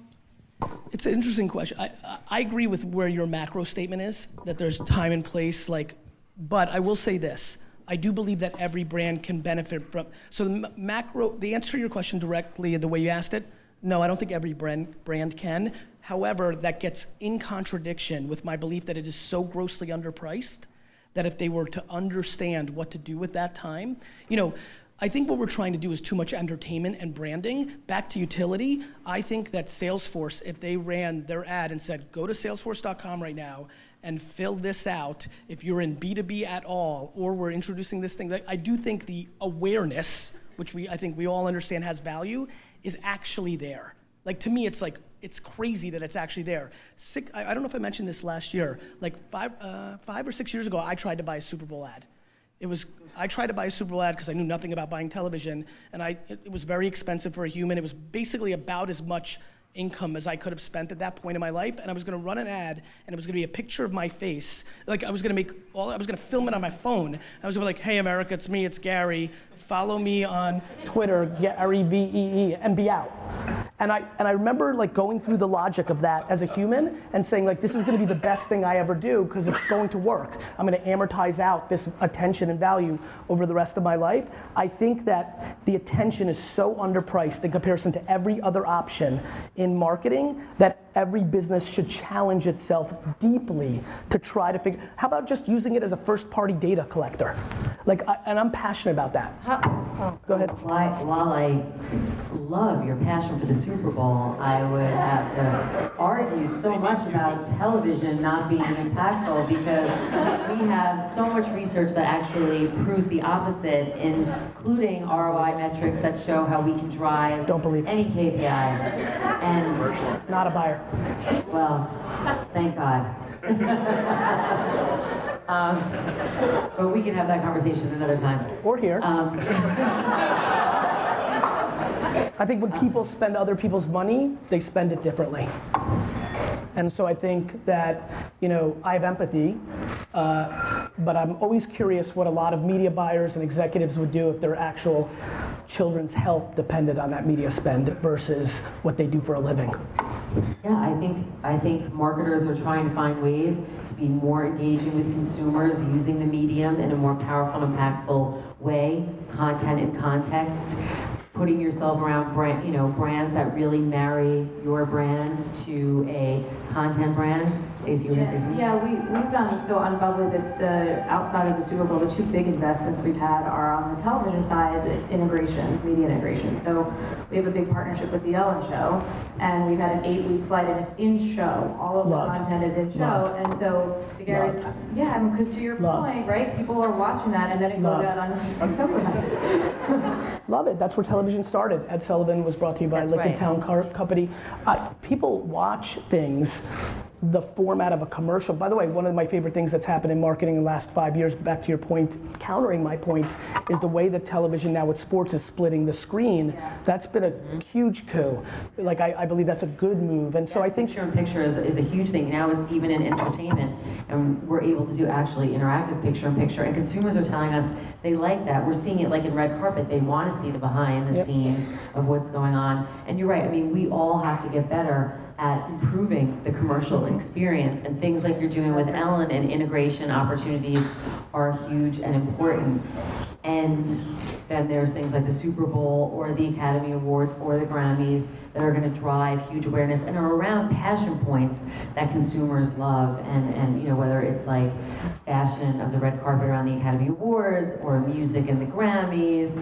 It's an interesting question. I, I- agree with where your macro statement is, that there's time and place, like, but I will say this. I do believe that every brand can benefit from, so the ma- macro, the answer to your question directly, the way you asked it, no, I don't think every brand, brand can. However, that gets in contradiction with my belief that it is so grossly underpriced that if they were to understand what to do with that time, you know, I think what we're trying to do is too much entertainment and branding. Back to utility, I think that Salesforce, if they ran their ad and said, go to salesforce.com right now and fill this out, if you're in B2B at all, or we're introducing this thing, I do think the awareness, which we, I think we all understand has value, is actually there. Like to me, it's like it's crazy that it's actually there. Six, I, I don't know if I mentioned this last year. Like five, uh, five or six years ago, I tried to buy a Super Bowl ad. It was I tried to buy a Super Bowl ad because I knew nothing about buying television, and I it, it was very expensive for a human. It was basically about as much income as I could have spent at that point in my life, and I was going to run an ad, and it was going to be a picture of my face. Like I was going to make all I was to film it on my phone. I was to be like, "Hey America, it's me, it's Gary. Follow me on Twitter, Gary V E E, and be out." And I and I remember like going through the logic of that as a human and saying like, "This is going to be the best thing I ever do because it's going to work. I'm going to amortize out this attention and value over the rest of my life." I think that the attention is so underpriced in comparison to every other option in marketing that every business should challenge itself deeply to try to figure. How about just using it as a first-party data collector? Like, I, and I'm passionate about that. Oh, Go ahead. Why, while I love your passion for the Super Bowl, I would have to argue so much about television not being impactful because we have so much research that actually proves the opposite, including ROI metrics that show how we can drive Don't believe it. any KPI. And Not a buyer. Well, thank God. um, but we can have that conversation another time. Or here. Um, I think when people spend other people's money, they spend it differently. And so I think that, you know, I have empathy, uh, but I'm always curious what a lot of media buyers and executives would do if their actual children's health depended on that media spend versus what they do for a living. Yeah, I think I think marketers are trying to find ways to be more engaging with consumers using the medium in a more powerful impactful way, content and context, putting yourself around brand, you know, brands that really marry your brand to a content brand. Stacy, you want to say something? Yeah, we, we've done, so on Bubly, the, the, outside of the Super Bowl, the two big investments we've had are on the television side, integrations, media integrations. So we have a big partnership with The Ellen Show, and we've had an eight-week flight, and it's in show. All of Love. the content is in show, Love. and so to Gary's, Love. yeah, because to your Love. point, right, people are watching that, and then it Love. goes out on, on Sunday. Love it. That's where television started. Ed Sullivan was brought to you by That's Liquid right. Town Car- Company. Uh, people watch things the format of a commercial. By the way, one of my favorite things that's happened in marketing in the last five years, back to your point, countering my point, is the way that television now with sports is splitting the screen. That's been a mm-hmm. huge coup. Like, I, I believe that's a good move. And so I think picture in picture is, is a huge thing now, even in entertainment, and we're able to do actually interactive picture in picture, and consumers are telling us they like that. We're seeing it like in red carpet; they want to see the behind the Yep. scenes of what's going on. And you're right. I mean, we all have to get better at improving the commercial experience, and things like you're doing with Ellen and integration opportunities are huge and important. And then there's things like the Super Bowl or the Academy Awards or the Grammys that are going to drive huge awareness and are around passion points that consumers love. And, and you know, whether it's like fashion of the red carpet around the Academy Awards or music and the Grammys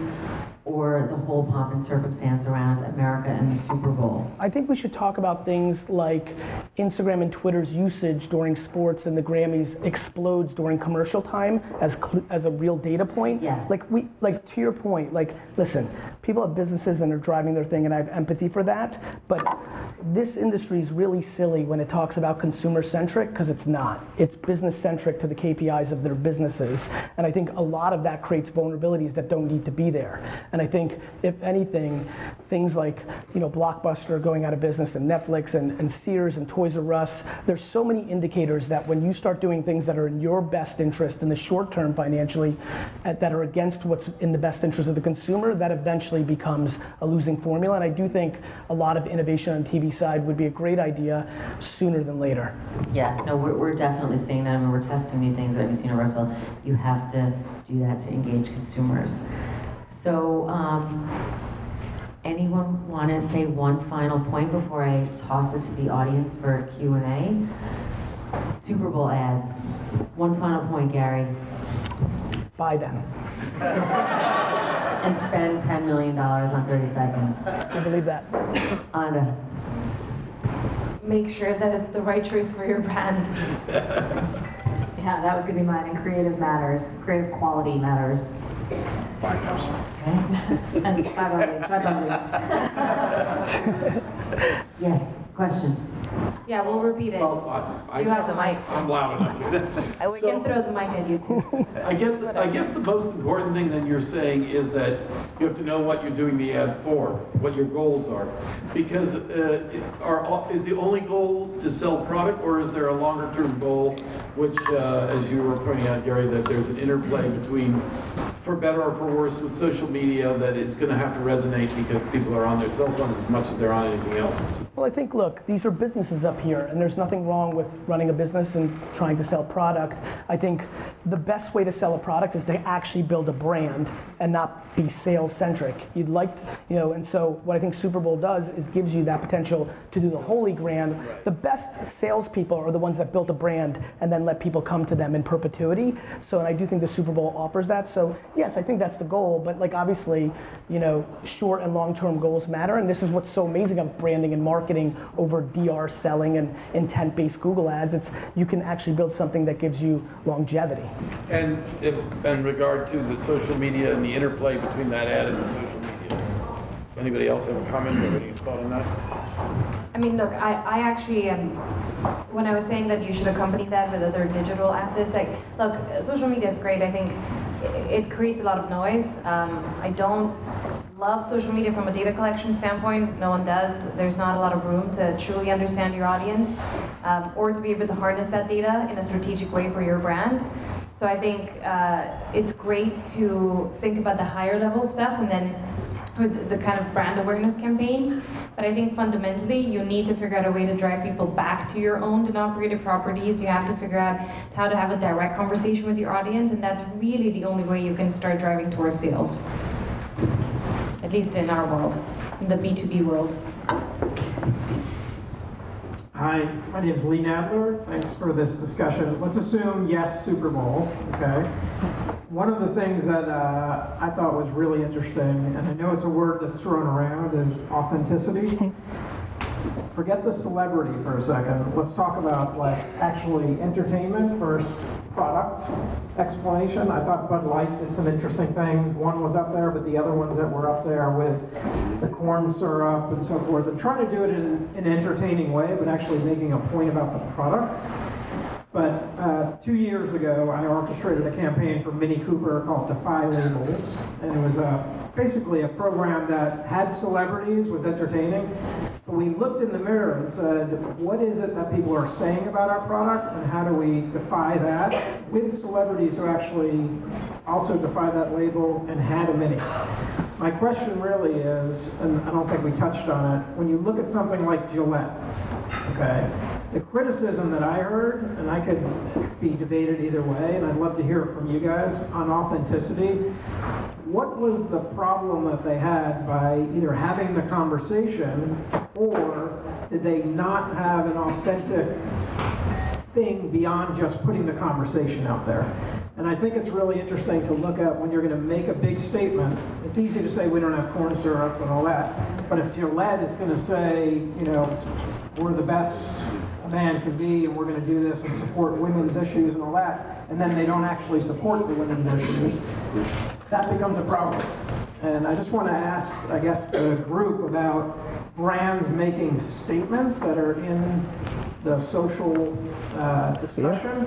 or the whole pomp and circumstance around America and the Super Bowl. I think we should talk about things like Instagram and Twitter's usage during sports and the Grammys explodes during commercial time as cl- as a real data point. Yes. Like we like to your point, like listen, people have businesses and are driving their thing and I have empathy for that, but this industry is really silly when it talks about consumer centric because it's not. It's business centric to the KPIs of their businesses. And I think a lot of that creates vulnerabilities that don't need to be there. And I think, if anything, things like you know Blockbuster going out of business and Netflix and, and Sears and Toys R Us, there's so many indicators that when you start doing things that are in your best interest in the short term financially, that are against what's in the best interest of the consumer, that eventually becomes a losing formula. And I do think a lot of innovation on TV side would be a great idea sooner than later. Yeah, no, we're, we're definitely seeing that. I mean, we're testing new things at NBC Universal. You have to do that to engage consumers. So, um, anyone want to say one final point before I toss it to the audience for Q and A? Super Bowl ads. One final point, Gary, Buy them. and spend ten million dollars on thirty seconds. I believe that. Anda, Make sure that it's the right choice for your brand. Yeah, that was gonna be mine, and creative matters, creative quality matters. okay? And bye Bubly, bye Bubly. Yes. Question. Yeah, we'll repeat it. Well, I, You I, have the mics. I'm loud enough. And we can throw the mic at you too. I guess, I guess the most important thing that you're saying is that you have to know what you're doing the ad for, what your goals are. Because, uh, are, all- is the only goal to sell product, or is there a longer-term goal, which, uh, as you were pointing out, Gary, that there's an interplay between, for better or for worse, with social media, that is gonna have to resonate because people are on their cell phones as much as they're on anything else? Well, I think, look, these are businesses up here, and there's nothing wrong with running a business and trying to sell product. I think the best way to sell a product is to actually build a brand and not be sales centric. You'd like, to, you know, and so what I think Super Bowl does is gives you that potential to do the holy grand. The best salespeople are the ones that built a brand and then let people come to them in perpetuity. So, and I do think the Super Bowl offers that. So, yes, I think that's the goal, but like obviously, you know, short and long term goals matter, and this is what's so amazing about branding and marketing over DR selling and intent based Google ads. It's you can actually build something that gives you longevity. And if, in regard to the social media and the interplay between that ad and the social media, anybody else have a comment or any thought on that? I mean, look, I, I actually am, when I was saying that you should accompany that with other digital assets, like, look, social media is great. I think it, it creates a lot of noise. Um, I don't love social media from a data collection standpoint. No one does. There's not a lot of room to truly understand your audience um, or to be able to harness that data in a strategic way for your brand. So I think uh, it's great to think about the higher level stuff and then with the kind of brand awareness campaigns. But I think fundamentally, you need to figure out a way to drive people back to your owned and operated properties. You have to figure out how to have a direct conversation with your audience, and that's really the only way you can start driving towards sales. At least in our world, in the B2B world. Hi, my name is Lee Nadler. Thanks for this discussion. Let's assume yes, Super Bowl, okay? One of the things that uh, I thought was really interesting, and I know it's a word that's thrown around, is authenticity. Forget the celebrity for a second. Let's talk about like actually entertainment versus product explanation. I thought Bud Light did some interesting things. One was up there, but the other ones that were up there with the corn syrup and so forth, and trying to do it in an entertaining way, but actually making a point about the product. But uh, two years ago, I orchestrated a campaign for Mini Cooper called Defy Labels, and it was a, basically a program that had celebrities, was entertaining. We looked in the mirror and said, what is it that people are saying about our product, and how do we defy that with celebrities who actually also defy that label and had a Mini? My question really is, and I don't think we touched on it, when you look at something like Gillette, okay, the criticism that I heard, and I could be debated either way, and I'd love to hear from you guys on authenticity. What was the problem that they had by either having the conversation or did they not have an authentic thing beyond just putting the conversation out there? And I think it's really interesting to look at when you're going to make a big statement. It's easy to say we don't have corn syrup and all that, but if Gillette is going to say, you know, we're the best a man can be, and we're going to do this and support women's issues and all that, and then they don't actually support the women's issues, that becomes a problem. And I just want to ask, I guess, the group about brands making statements that are in the social uh, discussion,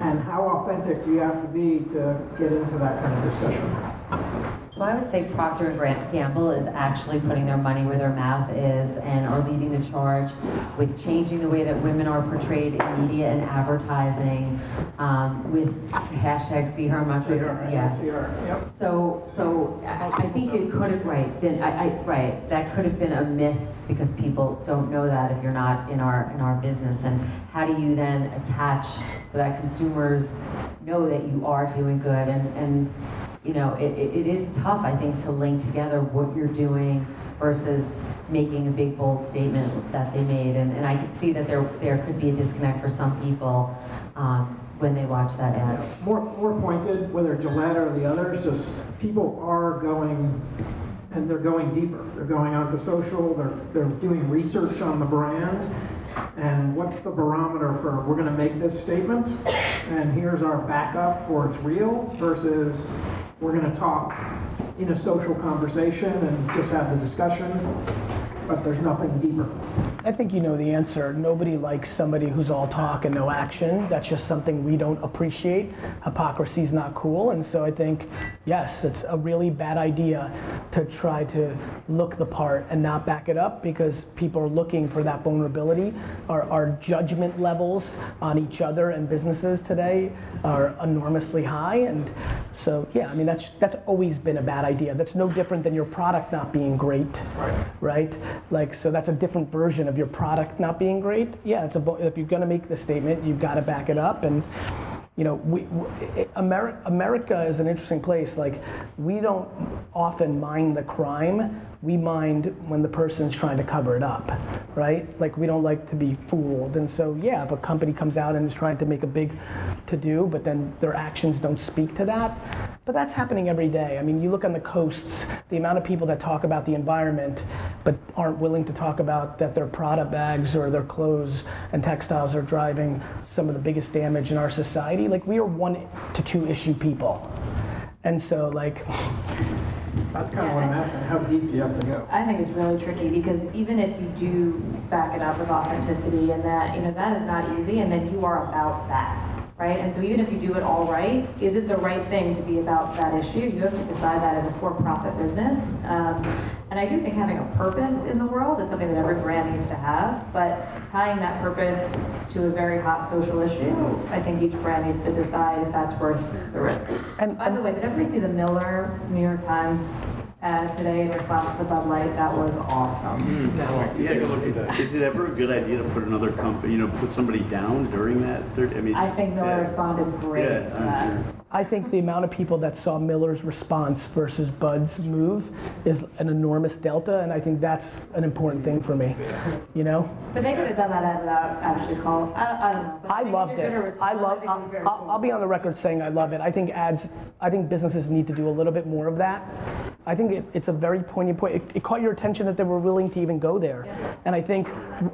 and how authentic do you have to be to get into that kind of discussion? So I would say Procter and Grant- Gamble is actually putting their money where their mouth is and are leading the charge with changing the way that women are portrayed in media and advertising um, with hashtag see her, not. See her, Yes. see her, yep. So, so I, I think it could have, right, been, I, I, right, that could have been a miss because people don't know that if you're not in our, in our business. And how do you then attach so that consumers know that you are doing good? And, and you know, it, it, is tough, I think, to link together what you're doing versus making a big bold statement that they made. And, and I could see that there, there could be a disconnect for some people um, when they watch that ad. More, more pointed, whether Gillette or the others, just people are going, and they're going deeper. They're going onto social, they're, they're doing research on the brand. And what's the barometer for, we're gonna make this statement, and here's our backup for it's real, versus we're gonna talk in a social conversation and just have the discussion, but there's nothing deeper. I think you know the answer. Nobody likes somebody who's all talk and no action. That's just something we don't appreciate. Hypocrisy is not cool. And so I think, yes, it's a really bad idea to try to look the part and not back it up because people are looking for that vulnerability. Our, our judgment levels on each other and businesses today are enormously high. And so, yeah, I mean, that's, that's always been a bad idea. That's no different than your product not being great, right? Like, so that's a different version of your product not being great. Yeah, it's a, if you're gonna make the statement, you've gotta back it up. And, you know, we, we, America, America is an interesting place. Like, we don't often mind the crime. We mind when the person's trying to cover it up, right? Like, we don't like to be fooled. And so, yeah, if a company comes out and is trying to make a big to do, but then their actions don't speak to that, but that's happening every day. I mean, you look on the coasts, the amount of people that talk about the environment, but aren't willing to talk about that their Prada bags or their clothes and textiles are driving some of the biggest damage in our society. Like, we are one to two issue people. And so, like, That's kind of what I'm asking, how deep do you have to go? I think it's really tricky because even if you do back it up with authenticity and that, you know, that is not easy and then you are about that, right? And so even if you do it all right, is it the right thing to be about that issue? You have to decide that as a for-profit business. Um, and I do think having a purpose in the world is something that every brand needs to have, but tying that purpose to a very hot social issue, I think each brand needs to decide if that's worth the risk. And- By the way, did everybody see the Miller New York Times ad today in response to the Bud Light? That was awesome. Hmm. Yeah, Take a look at that. Is it ever a good idea to put another company, you know, put somebody down during that third, I mean. I think Miller yeah. responded great Yeah, to I'm that. sure. I think the amount of people that saw Miller's response versus Bud's move is an enormous delta, and I think that's an important thing for me. You know, But they could have done that ad without actually calling, uh, uh, I, I don't know. But I loved it. I respond, love. think it was very I'll, cool. I'll be on the record saying I love it. I think ads. I think businesses need to do a little bit more of that. I think it, it's a very poignant point. It, it caught your attention that they were willing to even go there, and I think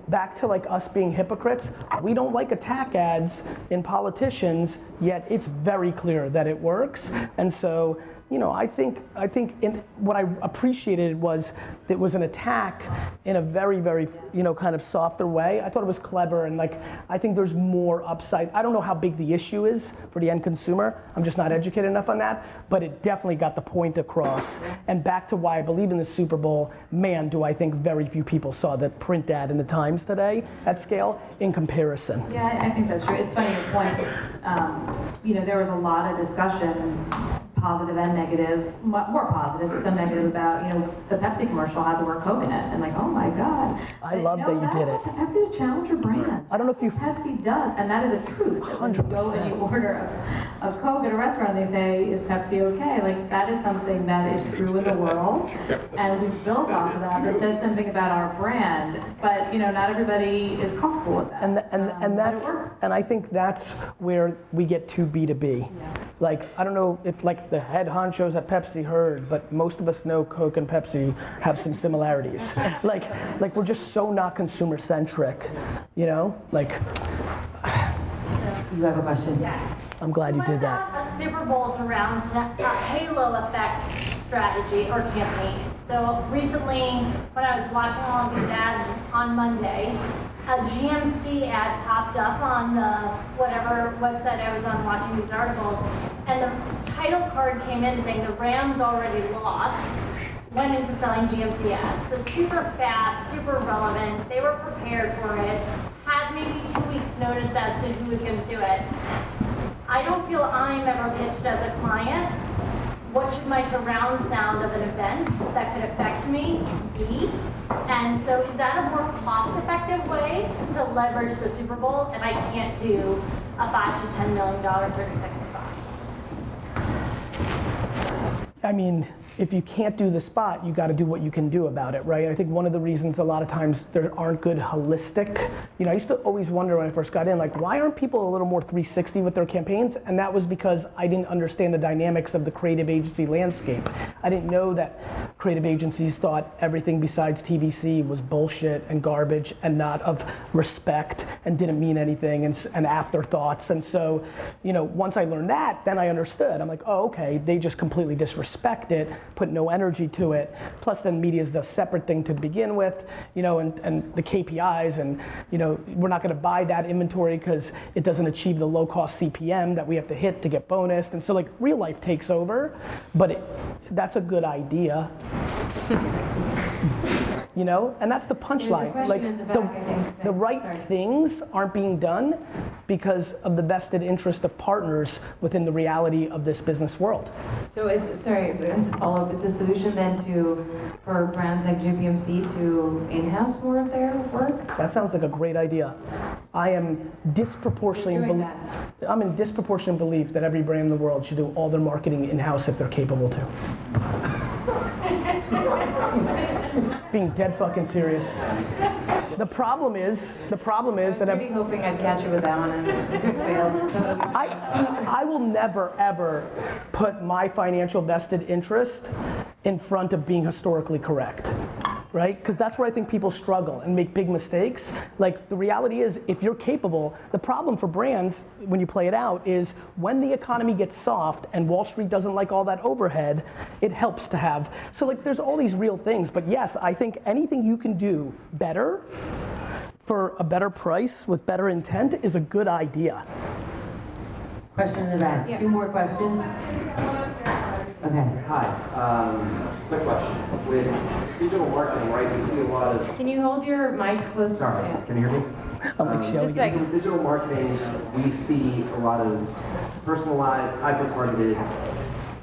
back to like us being hypocrites. We don't like attack ads in politicians, yet it's very clear that it works, and so. You know, I think I think in, what I appreciated was it was an attack in a very very you know kind of softer way. I thought it was clever and like I think there's more upside. I don't know how big the issue is for the end consumer. I'm just not educated enough on that, but it definitely got the point across. And back to why I believe in the Super Bowl. Man, do I think very few people saw the print ad in the Times today at scale in comparison. Yeah, I think that's true. It's funny your point. Um, you know, there was a lot of discussion, positive and negative, more positive, but some negative about, you know, the Pepsi commercial had the word Coke in it, and like, oh my God. I But love no, that you did what it. Pepsi is a challenger brand. I don't know if you Pepsi does, and that is a truth. That when you go and you order a, a Coke at a restaurant, they say, "Is Pepsi okay?" Like that is something that is true in the world, and we've built off of that. That said something about our brand, but you know, not everybody is comfortable with that. and and Um, and that's and I think that's where we get to B two B. Yeah. Like I don't know if like the head honchos at Pepsi heard, but most of us know Coke and Pepsi have some similarities. like like we're just so not consumer centric, you know. Like You have a question? Yes. I'm glad you did that. A Super Bowl surrounds a halo effect strategy or campaign. So recently, when I was watching all of these ads on Monday, a GMC ad popped up on the whatever website I was on watching these articles, and the title card came in saying the Rams already lost. Went into selling GMC ads. So super fast, super relevant. They were prepared for it. Had maybe two weeks notice as to who was going to do it. I don't feel I'm ever pitched as a client. What should my surround sound of an event that could affect me be? And so is that a more cost-effective way to leverage the Super Bowl? And I can't do a five to ten million dollar 30 second spot. I mean, if you can't do the spot, you got to do what you can do about it, right? I think one of the reasons a lot of times there aren't good holistic, you know, I used to always wonder when I first got in, like, why aren't people a little more 360 with their campaigns? And that was because I didn't understand the dynamics of the creative agency landscape. I didn't know that creative agencies thought everything besides TVC was bullshit and garbage and not of respect and didn't mean anything and, and afterthoughts. And so, you know, once I learned that, then I understood. I'm like, oh, okay, they just completely disrespect it, put no energy to it. Plus, then media is a separate thing to begin with, you know, and, and the KPIs, and, you know, we're not going to buy that inventory because it doesn't achieve the low cost CPM that we have to hit to get bonus. And so, like, real life takes over, but it, that's a good idea. you know, and that's the punchline. Like the the, back, think. the right Sorry. things aren't being done because of the vested interest of partners within the reality of this business world. So is, sorry, as a follow-up, is the solution then to, for brands like GPMC to in-house more of their work? That sounds like a great idea. I am disproportionately in bel- I'm in disproportionate belief that every brand in the world should do all their marketing in-house if they're capable to. Being dead fucking serious. The problem is, the problem is that I'm- really hoping I'd catch you with that one and just failed. I, I will never ever put my financial vested interest in front of being historically correct. Right? Because that's where I think people struggle and make big mistakes. Like the reality is, if you're capable, the problem for brands when you play it out is when the economy gets soft and Wall Street doesn't like all that overhead, it helps to have. So, like, there's all these real things. But yes, I think anything you can do better for a better price with better intent is a good idea. Question in the back. Yeah. Two more questions. Okay. Hi, um, quick question. With digital marketing, right, we see a lot of, Can you hold your mic close? sorry, Yeah. can you hear me? I'm like Um, Just like, In digital marketing, we see a lot of personalized, hyper-targeted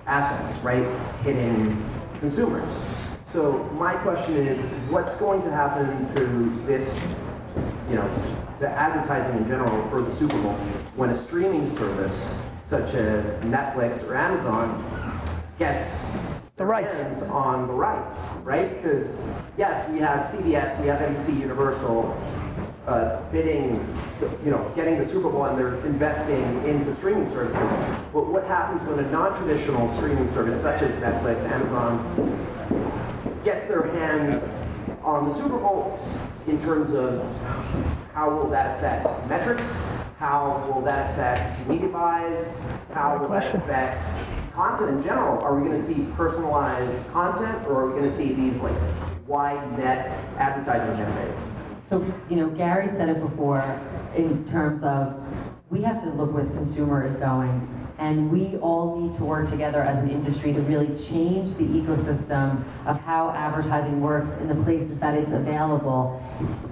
assets, right, hitting consumers. So my question is, what's going to happen to this, you know, to advertising in general for the Super Bowl when a streaming service such as Netflix or Amazon gets The rights. hands on the rights, right? Because yes, we have CBS, we have NBC Universal uh, bidding, you know, getting the Super Bowl, and they're investing into streaming services. But what happens when a non-traditional streaming service such as Netflix, Amazon, gets their hands on the Super Bowl in terms of how will that affect metrics? How will that affect media buys? How will that affect content in general? Are we going to see personalized content or are we going to see these like wide net advertising campaigns? So, you know, Gary said it before in terms of we have to look where the consumer is going. And we all need to work together as an industry to really change the ecosystem of how advertising works in the places that it's available.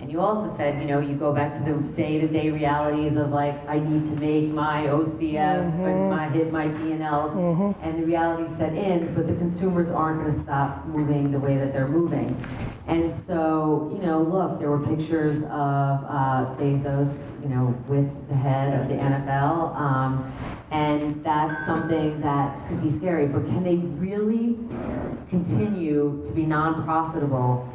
And you also said, you know, you go back to the day-to-day realities of like, I need to make my OCF and my hit my P&Ls, and the reality set in, but the consumers aren't going to stop moving the way that they're moving. And so, you know, look, there were pictures of uh, Bezos, you know, with the head of the NFL, um, and that's something that could be scary. But can they really continue to be non-profitable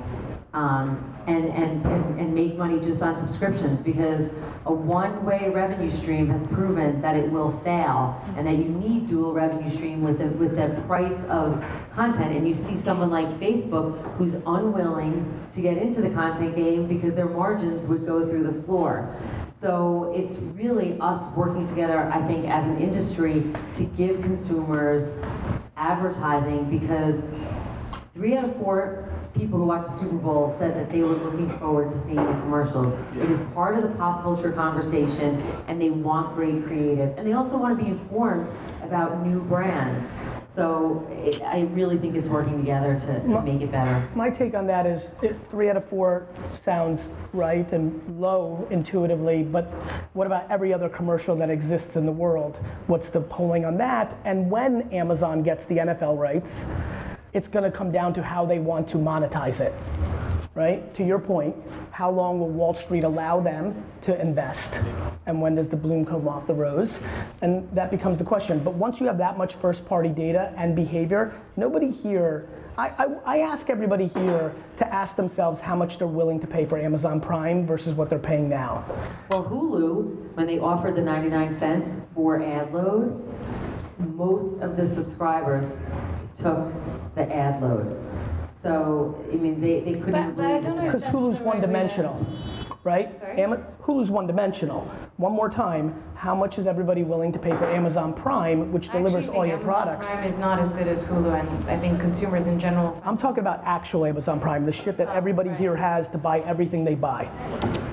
um, and, and, and, and make money just on subscriptions because a one-way revenue stream has proven that it will fail and that you need dual revenue stream with the, with the price of content and you see someone like Facebook who's unwilling to get into the content game because their margins would go through the floor. So it's really us working together, I think, as an industry to give consumers advertising because Three out of four people who watch the Super Bowl said that they were looking forward to seeing the commercials. It is part of the pop culture conversation, and they want great creative. And they also want to be informed about new brands. So it, I really think it's working together to, to make it better. My take on that is it, three out of four sounds right and low intuitively, but what about every other commercial that exists in the world? What's the polling on that? And when Amazon gets the NFL rights, it's going to come down to how they want to monetize it. Right? To your point, how long will Wall Street allow them to invest? And when does the bloom come off the rose? And that becomes the question. But once you have that much first party data and behavior, nobody here, I, I, I ask everybody here to ask themselves how much they're willing to pay for Amazon Prime versus what they're paying now. Well, Hulu, when they offered the 99 cents for ad load, most of the subscribers took the ad load. So, I mean, they, they couldn't even But- but I believe don't know it. if Because that's Hulu's the right one dimensional, right? Sorry? Ama- Hulu's one dimensional. One more time, how much is everybody willing to pay for Amazon Prime, which I delivers all your Amazon products? Prime is not as good as Hulu, and I think consumers in general. I'm talking about actual Amazon Prime, the shit that Oh, everybody right. here has to buy everything they buy.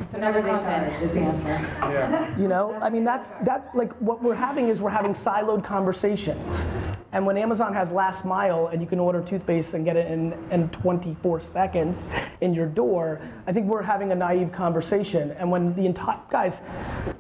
So never they content charge. is the answer. You know, I mean, that's that. Like, what we're having is we're having siloed conversations. And when Amazon has last mile and you can order toothpaste and get it in, in 24 seconds in your door, I think we're having a naive conversation. And when the entire guys,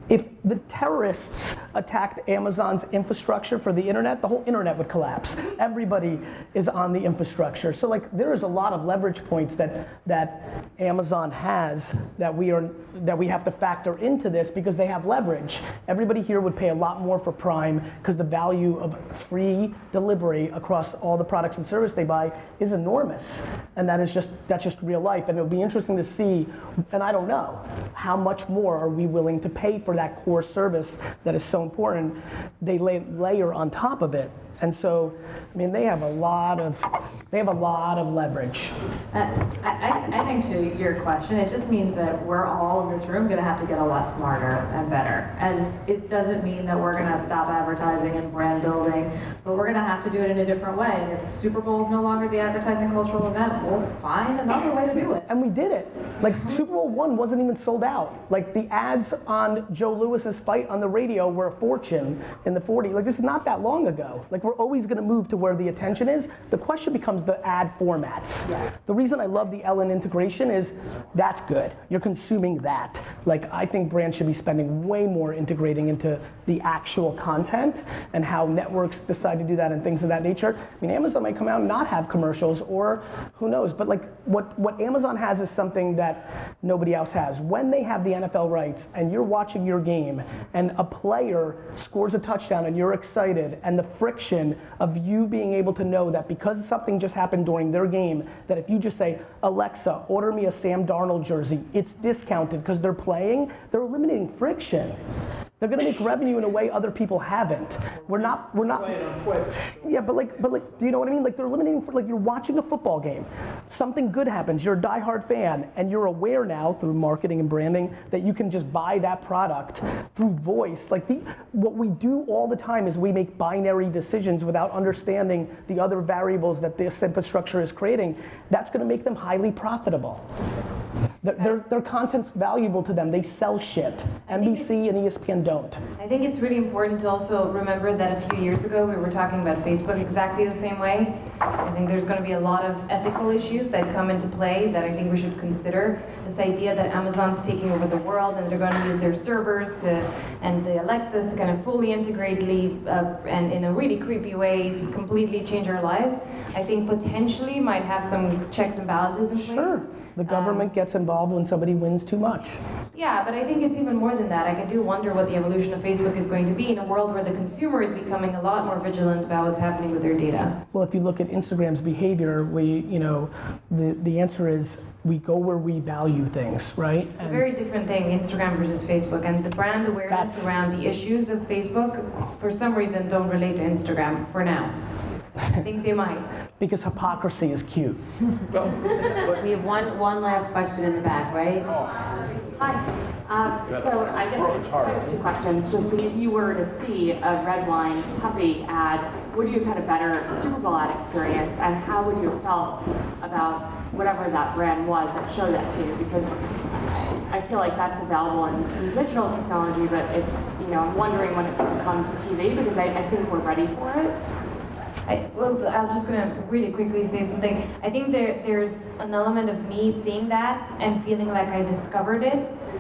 if the terrorists attacked Amazon's infrastructure for the internet, the whole internet would collapse. Everybody is on the infrastructure. So like there is a lot of leverage points that that Amazon has that we are that we have to factor into this because they have leverage. Everybody here would pay a lot more for Prime because the value of free delivery across all the products and service they buy is enormous. And that is just that's just real life. And it'll be interesting to see, and I don't know, how much more are we willing to pay for that core service that is so important. They lay, layer on top of it. And so, I mean, they have a lot of they have a lot of leverage. Uh, I, I, think to your question, it just means that we're all in this room going to have to get a lot smarter and better. And it doesn't mean that we're going to stop advertising and brand building, but we're going to have to do it in a different way. And if the Super Bowl is no longer the advertising cultural event, we'll find another way to do it. And we did it. Like Super Bowl one wasn't even sold out. Like the ads on Joe Louis's fight on the radio were a fortune in the 40s. Like this is not that long ago. Like we're always going to move to where the attention is. The question becomes the ad formats. The reason I love the Ellen integration is that's good. You're consuming that. Like I think brands should be spending way more integrating into the actual content and how networks decide to do that and things of that nature. I mean, Amazon might come out and not have commercials, or who knows? But like what what Amazon has is something that nobody else has. When they have the NFL rights and you're watching your game and a player scores a touchdown and you're excited, and the friction of you being able to know that because something just happened during their game, that if you just say, Alexa, order me a Sam Darnold jersey, it's discounted because they're playing, they're eliminating friction. They're gonna make revenue in a way other people haven't. We're not. We're not. Yeah, but like, but like, do you know what I mean? Like they're eliminating. Like you're watching a football game, something good happens. You're a diehard fan, and you're aware now through marketing and branding that you can just buy that product through voice. Like the what we do all the time is we make binary decisions without understanding the other variables that this infrastructure is creating. That's going to make them highly profitable. Their, their, their content's valuable to them. They sell shit. NBC and ESPN don't. I think it's really important to also remember that a few years ago we were talking about Facebook exactly the same way. I think there's going to be a lot of ethical issues that come into play that I think we should consider. This idea that Amazon's taking over the world and they're going to use their servers to and the Alexas to kind of fully integratedly uh, and in a really creepy way completely change our lives. I think potentially might have some checks and balances in place. Sure. The government um, gets involved when somebody wins too much. Yeah, but I think it's even more than that. I do wonder what the evolution of Facebook is going to be in a world where the consumer is becoming a lot more vigilant about what's happening with their data. Well, if you look at Instagram's behavior, we, you know, the, the answer is we go where we value things, right? It's a very different thing, Instagram versus Facebook, and the brand awareness around the issues of Facebook, for some reason, don't relate to Instagram for now. I think they might. because hypocrisy is cute. We have one, one last question in the back, right? Hi. Um, So I guess I have two questions. Just if you were to see a red wine puppy ad, would you have had a better Super Bowl ad experience? And how would you have felt about whatever that brand was that showed that to you? Because I feel like that's available in, in digital technology, but it's, you know, I'm wondering when it's going to come to TV because I, I think we're ready for it. I, well, I'm just gonna really quickly say something. I think there, there's an element of me seeing that and feeling like I discovered it,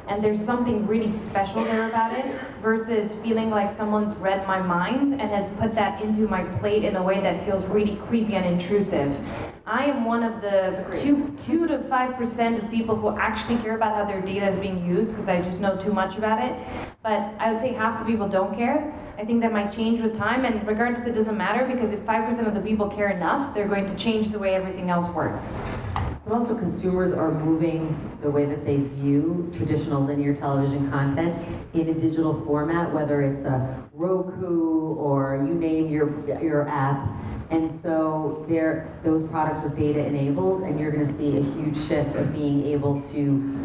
and there's something really special there about it, versus feeling like someone's read my mind and has put that into my plate in a way that feels really creepy and intrusive. I am one of the two, two to five percent of people who actually care about how their data is being used because I just know too much about it. But I would say half the people don't care. I think that might change with time, and regardless, it doesn't matter because if five percent of the people care enough, they're going to change the way everything else works. But also consumers are moving the way that they view traditional linear television content in a digital format, whether it's a Roku or you name your, your app. And so there, those products are data enabled and you're gonna see a huge shift of being able to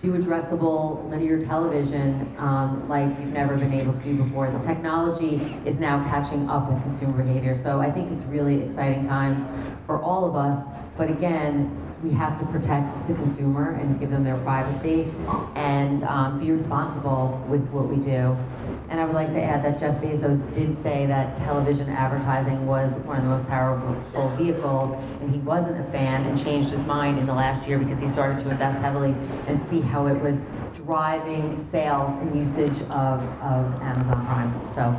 do addressable linear television um, like you've never been able to do before. The technology is now catching up with consumer behavior. So I think it's really exciting times for all of us. But again, we have to protect the consumer and give them their privacy and um, be responsible with what we do. And I would like to add that Jeff Bezos did say that television advertising was one of the most powerful vehicles, and he wasn't a fan and changed his mind in the last year because he started to invest heavily and see how it was driving sales and usage of, of Amazon Prime. So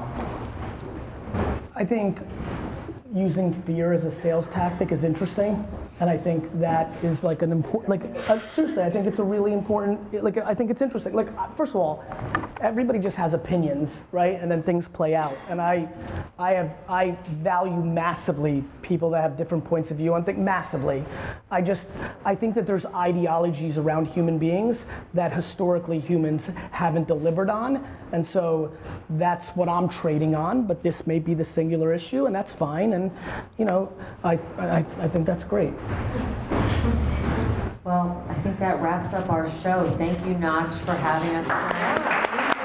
I think using fear as a sales tactic is interesting. And I think that is like an important, like, uh, seriously, I think it's a really important, like, I think it's interesting. Like, uh, first of all, everybody just has opinions, right? And then things play out. And I, I have, I value massively people that have different points of view on things, massively. I just, I think that there's ideologies around human beings that historically humans haven't delivered on. And so that's what I'm trading on, but this may be the singular issue, and that's fine. And, you know, I, I, I think that's great. Well, I think that wraps up our show. Thank you, Knotch, for having us tonight.